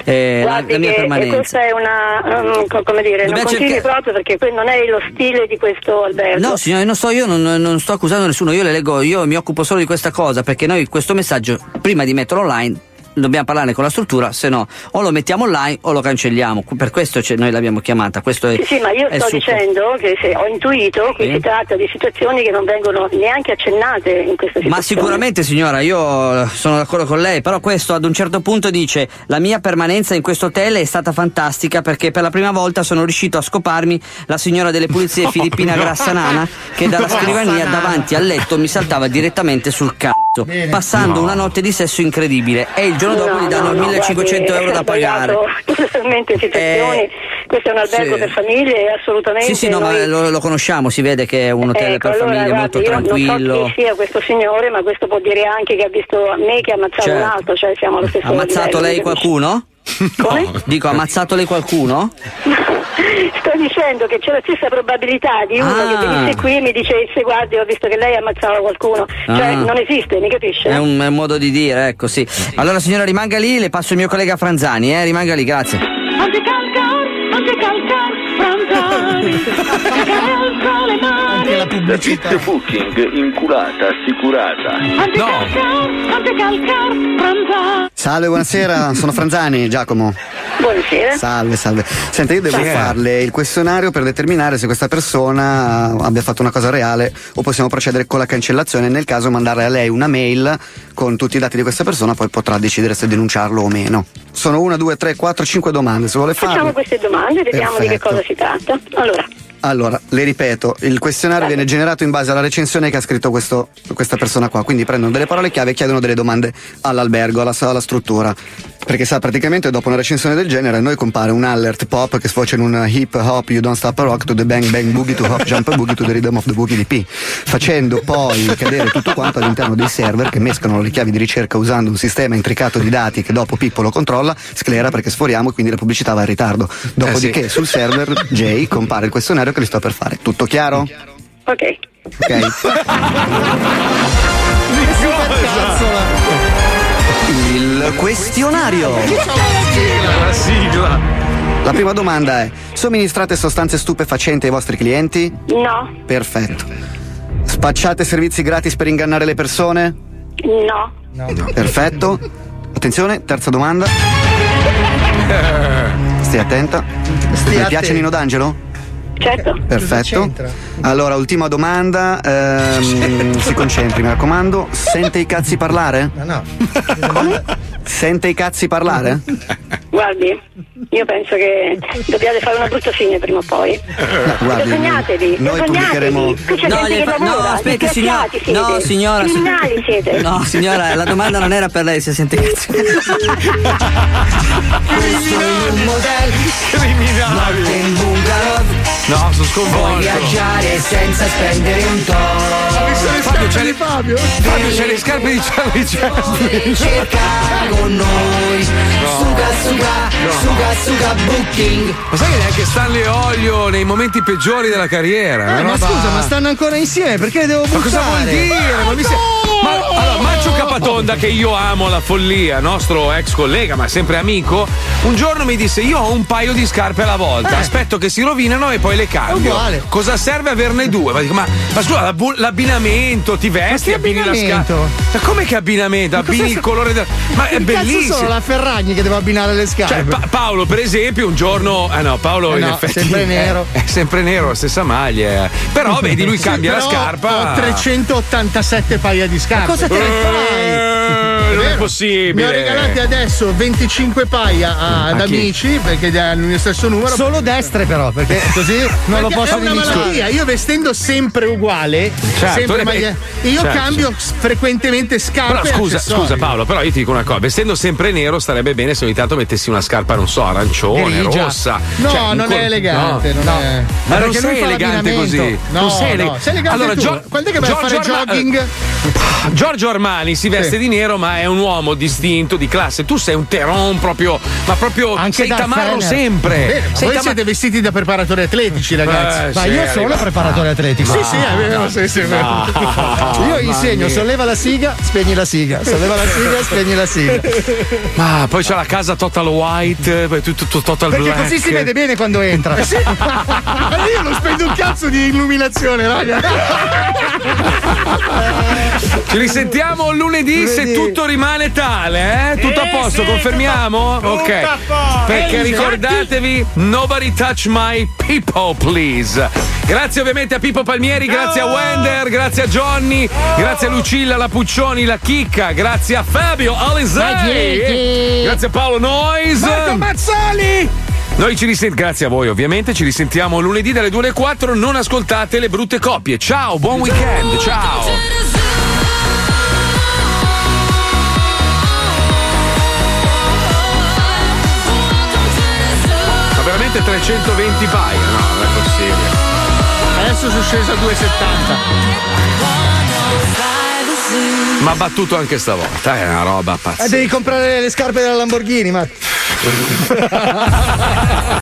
eh, la, Guardi la mia che- che permanenza. questa è una. um, co- come dire, Dobbiamo non continui cercare- proprio perché non è lo stile di questo albergo. No, signore, non sto, io non, non sto accusando nessuno, io le leggo, io mi occupo solo di questa cosa perché noi questo messaggio, prima di metterlo online, dobbiamo parlarne con la struttura, se no o lo mettiamo online o lo cancelliamo. Per questo noi l'abbiamo chiamata. Questo è, Sì, sì, ma io sto succo. dicendo che ho intuito che Sì. si tratta di situazioni che non vengono neanche accennate in questa situazione. Ma sicuramente signora, io sono d'accordo con lei, però questo ad un certo punto dice la mia permanenza in questo hotel è stata fantastica perché per la prima volta sono riuscito a scoparmi la signora delle pulizie filippina no. Grassanana che dalla scrivania davanti al letto mi saltava direttamente sul cazzo, passando No. una notte di sesso incredibile e il giorno dopo No, gli danno no, no, 1500 guardi, euro da pagare. Totalmente in situazioni. Questo è un albergo sì. per famiglie e assolutamente. Sì, sì, no, ma noi- lo, lo conosciamo, si vede che è un hotel Ecco, per allora, famiglie guardi, molto tranquillo. Non so chi sia questo signore, ma questo può dire anche che ha visto me che ha ammazzato Certo. un altro, cioè siamo allo stesso Ha ammazzato livello, lei qualcuno? Come? Dico, ha ammazzato lei qualcuno? Sto dicendo che c'è la stessa probabilità di uno Ah. che venisse qui e mi dicesse guardi ho visto che lei ammazzava qualcuno. Cioè Ah. non esiste, mi capisce? È un, è un modo di dire, ecco sì. Allora signora rimanga lì, le passo il mio collega Franzani, eh, rimanga lì, grazie. Anche la pubblicità. Servizio booking inculata, assicurata. Salve, buonasera, sono Franzani, Giacomo. Buonasera. Salve, salve. Senta, io devo Salve. farle il questionario per determinare se questa persona abbia fatto una cosa reale o possiamo procedere con la cancellazione. Nel caso mandarle a lei una mail con tutti i dati di questa persona, poi potrà decidere se denunciarlo o meno. Sono una, due, tre, quattro, cinque domande. Se vuole farle. Facciamo queste domande, vediamo di che Perfetto. cosa si tratta. Allora, Allora, le ripeto, il questionario viene generato in base alla recensione che ha scritto questo- questa persona qua, quindi prendono delle parole chiave e chiedono delle domande all'albergo, alla, alla struttura. Perché sa, praticamente dopo una recensione del genere a noi compare un alert pop che sfocia in un hip hop you don't stop a rock to the bang bang boogie to hop jump boogie to the rhythm of the boogie di P, facendo poi cadere tutto quanto all'interno dei server che mescolano le chiavi di ricerca usando un sistema intricato di dati che dopo Pippo lo controlla, sclera perché sforiamo e quindi la pubblicità va in ritardo. Dopodiché sì. sul server J compare il questionario che li sto per fare. Tutto chiaro? ok. Ok. Il questionario. La sigla. La prima domanda è: somministrate sostanze stupefacenti ai vostri clienti? No, Perfetto. Spacciate servizi gratis per ingannare le persone? no, Perfetto. Attenzione, terza domanda. Stai attenta. Stia Mi attenta. piace Nino D'Angelo? Certo. Perfetto. Allora, ultima domanda. ehm, si concentri, mi raccomando. Sente i cazzi parlare? No, Sente i cazzi parlare? Guardi, io penso che dobbiate fare una brutta fine prima o poi. guardi, Vergognatevi, noi pubblicheremo- vergognatevi. Qui c'è No, gente fa- lavora, no, disgraziati signora. No, siete. signora. si- Criminali siete. No, signora, la domanda non era per lei, se sente è un modello Criminali. No, sono Puoi sconvolto. viaggiare senza spendere un toro Fabio, c'è le Fabio. Fabio, c'è le scarpe di Charlie Chaplin. Cerca con noi Suga suga Suga suga booking Ma sai che neanche Stanley Olio nei momenti peggiori della carriera? Eh, ma roba- scusa, ma stanno ancora insieme? Perché devo Ma buttare? cosa vuol dire? Ma mi se- ma, allora, Capatonda, che io amo la follia, nostro ex collega, ma sempre amico, un giorno mi disse: Io ho un paio di scarpe alla volta, Eh. aspetto che si rovinano e poi le cambio. uguale. Cosa serve averne due? Ma, dico, ma, ma scusa, l'abbinamento, ti vesti, abbini la abbinamento? scarpa. Ma come che abbinamento? Abbini il colore del. Ma è bellissimo. sono la Ferragni che deve abbinare le scarpe? Cioè, Pa- Paolo, per esempio, un giorno. Eh no, Paolo Eh in no, effetti. sempre è- nero. È, sempre nero, la stessa maglia. eh. Però vedi, lui Sì, cambia la scarpa. Ho 387 paia di scarpe. Ma cosa te ne Eh, non è possibile. Ne ho regalati adesso 25 paia a- ad A chi? amici perché hanno il mio stesso numero. Solo destre però, perché così non lo Perché posso è una nemico. malattia. Io vestendo sempre uguale, Certo, sempre eh, maglia- io certo. cambio frequentemente scarpe. Però scusa, scusa Paolo, però io ti dico una cosa, vestendo sempre nero starebbe bene se ogni tanto mettessi una scarpa, non so, arancione, Grigia. rossa. No, Cioè, non col- è elegante, no. non è- Ma non perché sei elegante così. No, non sei, no, sei elegante allora, tu. Gio- Quando è che vai a Giorgio fare jogging? Giorgio Armani si veste di nero, ma è un uomo distinto, di classe. Tu sei un teron proprio, ma proprio sei Darth tamarro Vader. sempre. Bene, ma sei voi tama- siete vestiti da preparatori atletici, ragazzi. Eh, Ma sì, io arriva. sono preparatore atletico. Sì, sì, è vero, sì, sì, è vero. No, Io insegno, solleva la siga, spegni la siga. Solleva la siga, spegni la siga. Ma poi c'è la casa total white, poi tutto, tutto total Perché black. così si vede bene quando entra. Sì. Ma io non spendo un cazzo di illuminazione, raga. Ci risentiamo lunedì se tutto rimane tale, eh? Tutto a posto, confermiamo? Ok. a posto. Perché Ehi, ricordatevi, nobody touch my people, please. Grazie ovviamente a Pippo Palmieri, grazie a Wender, grazie a Johnny, grazie a Lucilla, la Puccioni, la Chicca, grazie a Fabio Alisei, grazie a Paolo Nois. Marco Mazzoli! Noi ci risentiamo, grazie a voi ovviamente, ci risentiamo lunedì dalle 2 alle 4, non ascoltate le brutte coppie. Ciao, buon weekend, ciao! Veramente 320 paia? No, non è possibile. Adesso sono sceso a 2,70. Ma ha battuto anche stavolta, è una roba Eh, pazzesca. devi comprare le scarpe della Lamborghini, ma.